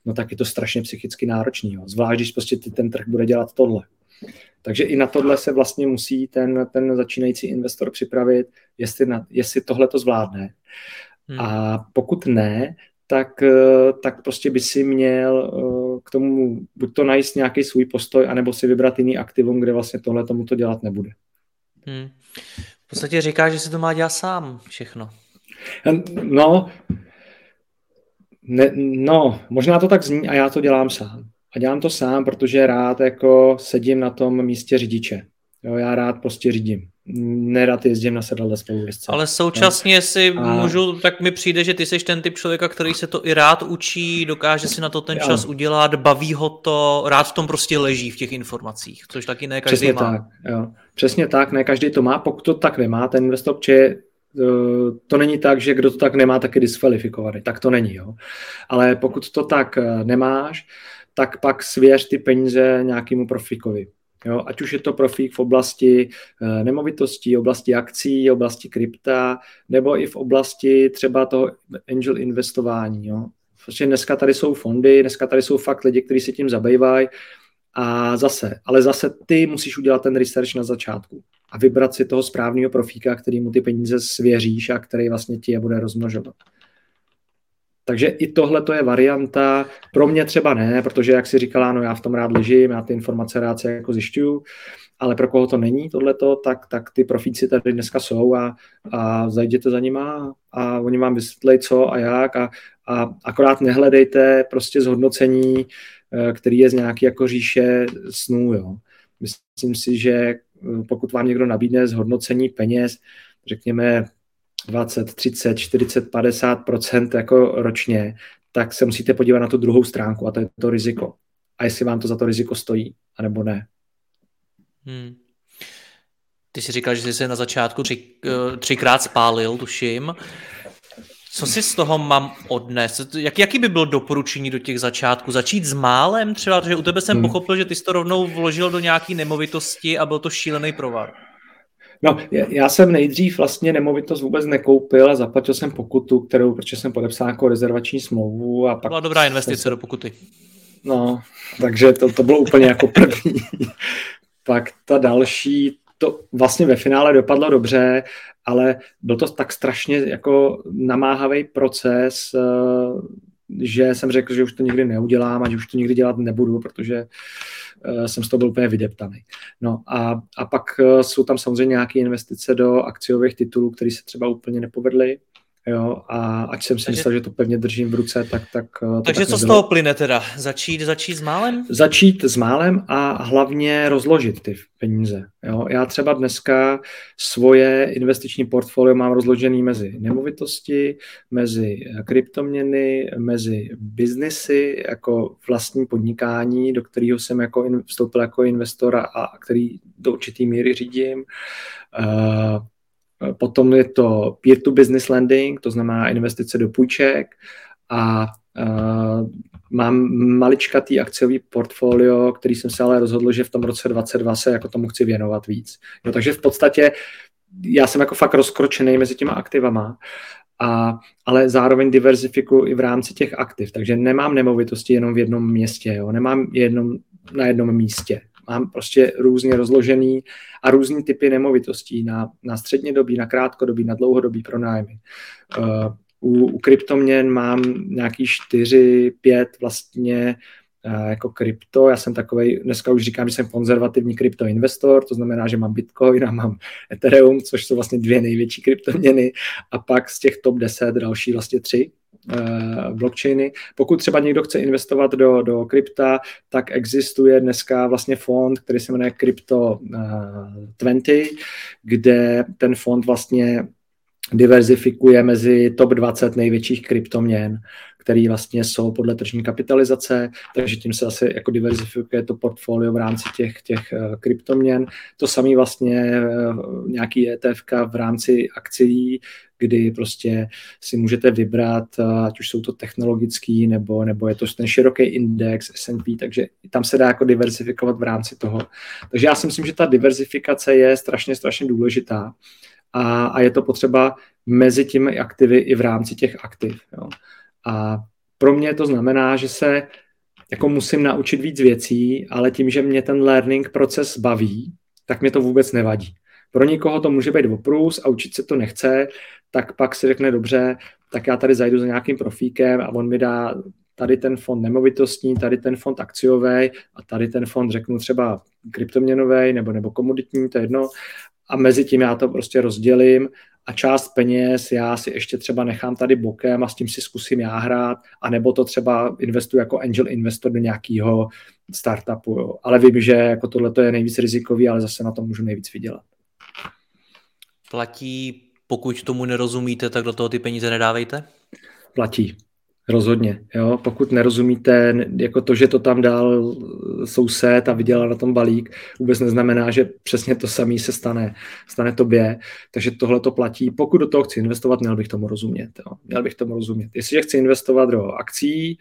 no tak je to strašně psychicky náročný. Jo. Zvlášť, když prostě ten trh bude dělat tohle. Takže i na tohle se vlastně musí ten, ten začínající investor připravit, jestli, na, jestli tohle to zvládne. Hmm. A pokud ne, tak, eh, tak prostě by si měl eh, k tomu buď to najít nějaký svůj postoj, anebo si vybrat jiný aktivum, kde vlastně tohle tomu to dělat nebude. Hmm. V podstatě říká, že si to má dělat sám všechno. No, ne, no, možná to tak zní a já to dělám sám. A dělám to sám, protože rád jako sedím na tom místě řidiče. Jo, já rád prostě řídím. Nerad jezdím na sedadle spolujezdce. Ale současně jo. si a... můžu, tak mi přijde, že ty jsi ten typ člověka, který se to i rád učí, dokáže si na to ten čas jo. udělat, baví ho to, rád v tom prostě leží v těch informacích, což taky ne každý Přesně má. Tak, jo. Přesně tak, ne každý to má, pokud to tak nemá, ten investor, či to není tak, že kdo to tak nemá, tak je diskvalifikovaný. Tak to není, jo. Ale pokud to tak eh, nemáš, tak pak svěř ty peníze nějakému profíkovi. Jo, ať už je to profík v oblasti e, nemovitostí, oblasti akcí, oblasti krypta, nebo i v oblasti třeba toho angel investování. Jo. Prostě dneska tady jsou fondy, dneska tady jsou fakt lidi, kteří se tím zabývají a zase, ale zase ty musíš udělat ten research na začátku a vybrat si toho správného profíka, který mu ty peníze svěříš a který vlastně ti je bude rozmnožovat. Takže i tohle to je varianta. Pro mě třeba ne, protože jak si říkala, no já v tom rád ležím, já ty informace rád se jako zjišťuju, ale pro koho to není tohleto, tak, tak ty profíci tady dneska jsou a, a zajděte za nima a oni vám vysvětlejí co a jak a, a akorát nehledejte prostě zhodnocení, eh, který je z nějaký jako říše snů, jo. Myslím si, že pokud vám někdo nabídne zhodnocení peněz, řekněme 20, 30, 40, 50% jako ročně, tak se musíte podívat na tu druhou stránku a to je to riziko. A jestli vám to za to riziko stojí, anebo ne. Hmm. Ty jsi říkal, že jsi se na začátku tři, eh, třikrát spálil, tuším. Co si z toho mám odnést? Jak, jaký by bylo doporučení do těch začátků? Začít s málem třeba? Protože u tebe jsem hmm. pochopil, že ty jsi to rovnou vložil do nějaké nemovitosti a byl to šílený provar. No, já jsem nejdřív vlastně nemovitost vůbec nekoupil a zaplatil jsem pokutu, kterou, protože jsem podepsal jako rezervační smlouvu. A pak byla dobrá investice se... do pokuty. No, takže to, to bylo úplně jako první. [LAUGHS] pak ta další, to vlastně ve finále dopadlo dobře, ale byl to tak strašně jako namáhavý proces, eh, že jsem řekl, že už to nikdy neudělám a že už to nikdy dělat nebudu, protože Eh, jsem z toho byl úplně vydeptaný. No a, a pak eh, jsou tam samozřejmě nějaké investice do akciových titulů, které se třeba úplně nepovedly, Jo, a ať jsem si takže, myslel, že to pevně držím v ruce, tak... tak eh, to takže tak co nebylo. z toho plyne teda? Začít, začít s málem? Začít s málem a hlavně rozložit ty peníze. Jo. Já třeba dneska svoje investiční portfolio mám rozložený mezi nemovitosti, mezi kryptoměny, mezi biznesy, jako vlastní podnikání, do kterého jsem jako vstoupil jako investor a který do určitý míry řídím. Uh, Potom je to peer-to-business lending, to znamená investice do půjček a Uh, mám maličkatý akciový portfolio, který jsem se ale rozhodl, že v tom roce 2022 se jako tomu chci věnovat víc. No, takže v podstatě já jsem jako fakt rozkročený mezi těma aktivama, a, ale zároveň diverzifikuju i v rámci těch aktiv. Takže nemám nemovitosti jenom v jednom městě, jo? nemám jenom na jednom místě. Mám prostě různě rozložený a různý typy nemovitostí na, na středně dobí, na krátkodobí, na dlouhodobí pronájmy. Uh, u, u kryptoměn mám nějaký čtyři, pět vlastně uh, jako krypto. Já jsem takový, dneska už říkám, že jsem konzervativní kryptoinvestor, to znamená, že mám Bitcoin a mám Ethereum, což jsou vlastně dvě největší kryptoměny a pak z těch top 10 další vlastně tři blockchainy. Pokud třeba někdo chce investovat do, do krypta, tak existuje dneska vlastně fond, který se jmenuje Crypto uh, 20, kde ten fond vlastně diverzifikuje mezi top 20 největších kryptoměn, které vlastně jsou podle tržní kapitalizace, takže tím se asi jako diverzifikuje to portfolio v rámci těch, těch uh, kryptoměn. To samé vlastně nějaký ETF v rámci akcí, kdy prostě si můžete vybrat, ať už jsou to technologický, nebo, nebo je to ten široký index S&P, takže tam se dá jako diverzifikovat v rámci toho. Takže já si myslím, že ta diverzifikace je strašně, strašně důležitá a, a je to potřeba mezi těmi aktivy i v rámci těch aktiv. Jo. A pro mě to znamená, že se jako musím naučit víc věcí, ale tím, že mě ten learning proces baví, tak mě to vůbec nevadí. Pro někoho to může být oprus a učit se to nechce, tak pak si řekne dobře, tak já tady zajdu za nějakým profíkem a on mi dá tady ten fond nemovitostní, tady ten fond akciový a tady ten fond řeknu třeba kryptoměnový nebo, nebo komoditní, to je jedno. A mezi tím já to prostě rozdělím a část peněz já si ještě třeba nechám tady bokem a s tím si zkusím já hrát, anebo to třeba investuji jako angel investor do nějakého startupu. Jo. Ale vím, že jako tohle je nejvíc rizikový, ale zase na to můžu nejvíc vydělat. Platí, pokud tomu nerozumíte, tak do toho ty peníze nedávejte? Platí. Rozhodně, jo. Pokud nerozumíte, jako to, že to tam dal soused a vydělal na tom balík, vůbec neznamená, že přesně to samé se stane, stane tobě. Takže tohle to platí. Pokud do toho chci investovat, měl bych tomu rozumět. Jo. Měl bych tomu rozumět. Jestliže chci investovat do akcí,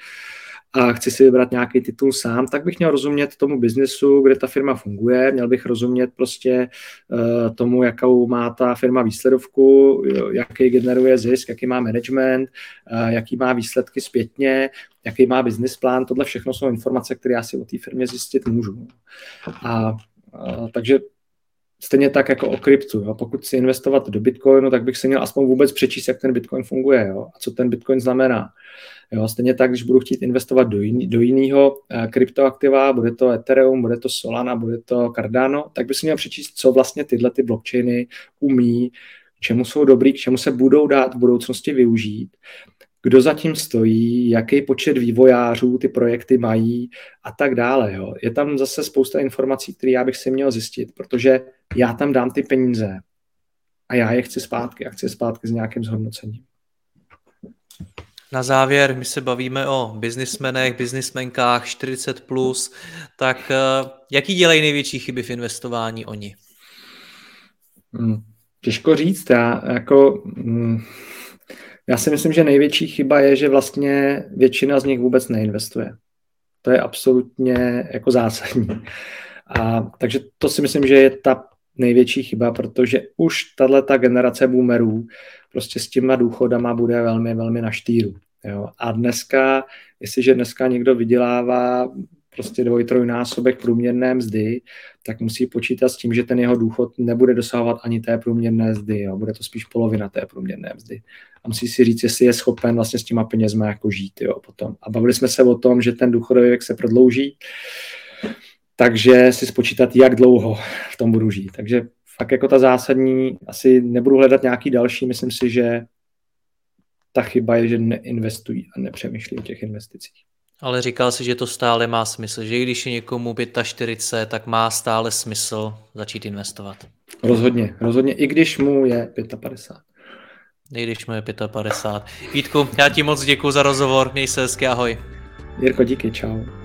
a chci si vybrat nějaký titul sám, tak bych měl rozumět tomu biznesu, kde ta firma funguje, měl bych rozumět prostě uh, tomu, jakou má ta firma výsledovku, jaký generuje zisk, jaký má management, uh, jaký má výsledky zpětně, jaký má business plán, tohle všechno jsou informace, které já si o té firmě zjistit můžu. A uh, takže Stejně tak jako o kryptu. Jo. Pokud si investovat do Bitcoinu, tak bych si měl aspoň vůbec přečíst, jak ten Bitcoin funguje jo, a co ten Bitcoin znamená. Jo, stejně tak, když budu chtít investovat do, jiný, do jiného uh, kryptoaktiva, bude to Ethereum, bude to Solana, bude to Cardano, tak bych si měl přečíst, co vlastně tyhle ty blockchainy umí, čemu jsou dobrý, k čemu se budou dát v budoucnosti využít kdo zatím stojí, jaký počet vývojářů ty projekty mají a tak dále. Jo. Je tam zase spousta informací, které já bych si měl zjistit, protože já tam dám ty peníze a já je chci zpátky. Já chci zpátky s nějakým zhodnocením. Na závěr, my se bavíme o biznismenech, biznismenkách 40+, plus, tak eh, jaký dělají největší chyby v investování oni? Hmm, těžko říct, já jako... Hmm, já si myslím, že největší chyba je, že vlastně většina z nich vůbec neinvestuje. To je absolutně jako zásadní. A, takže to si myslím, že je ta největší chyba, protože už tahle ta generace boomerů prostě s těma důchodama bude velmi, velmi na štýru. Jo? A dneska, jestliže dneska někdo vydělává prostě dvoj, trojnásobek průměrné mzdy, tak musí počítat s tím, že ten jeho důchod nebude dosahovat ani té průměrné mzdy, jo? bude to spíš polovina té průměrné mzdy. A musí si říct, jestli je schopen vlastně s těma penězma jako žít jo, potom. A bavili jsme se o tom, že ten důchodový věk se prodlouží, takže si spočítat, jak dlouho v tom budu žít. Takže fakt jako ta zásadní, asi nebudu hledat nějaký další, myslím si, že ta chyba je, že neinvestují a nepřemýšlí o těch investicích. Ale říkal si, že to stále má smysl, že i když je někomu 45, tak má stále smysl začít investovat. Rozhodně, rozhodně, i když mu je 55. I když mu je 55. Vítku, já ti moc děkuji za rozhovor, měj se hezky, ahoj. Jirko, díky, čau.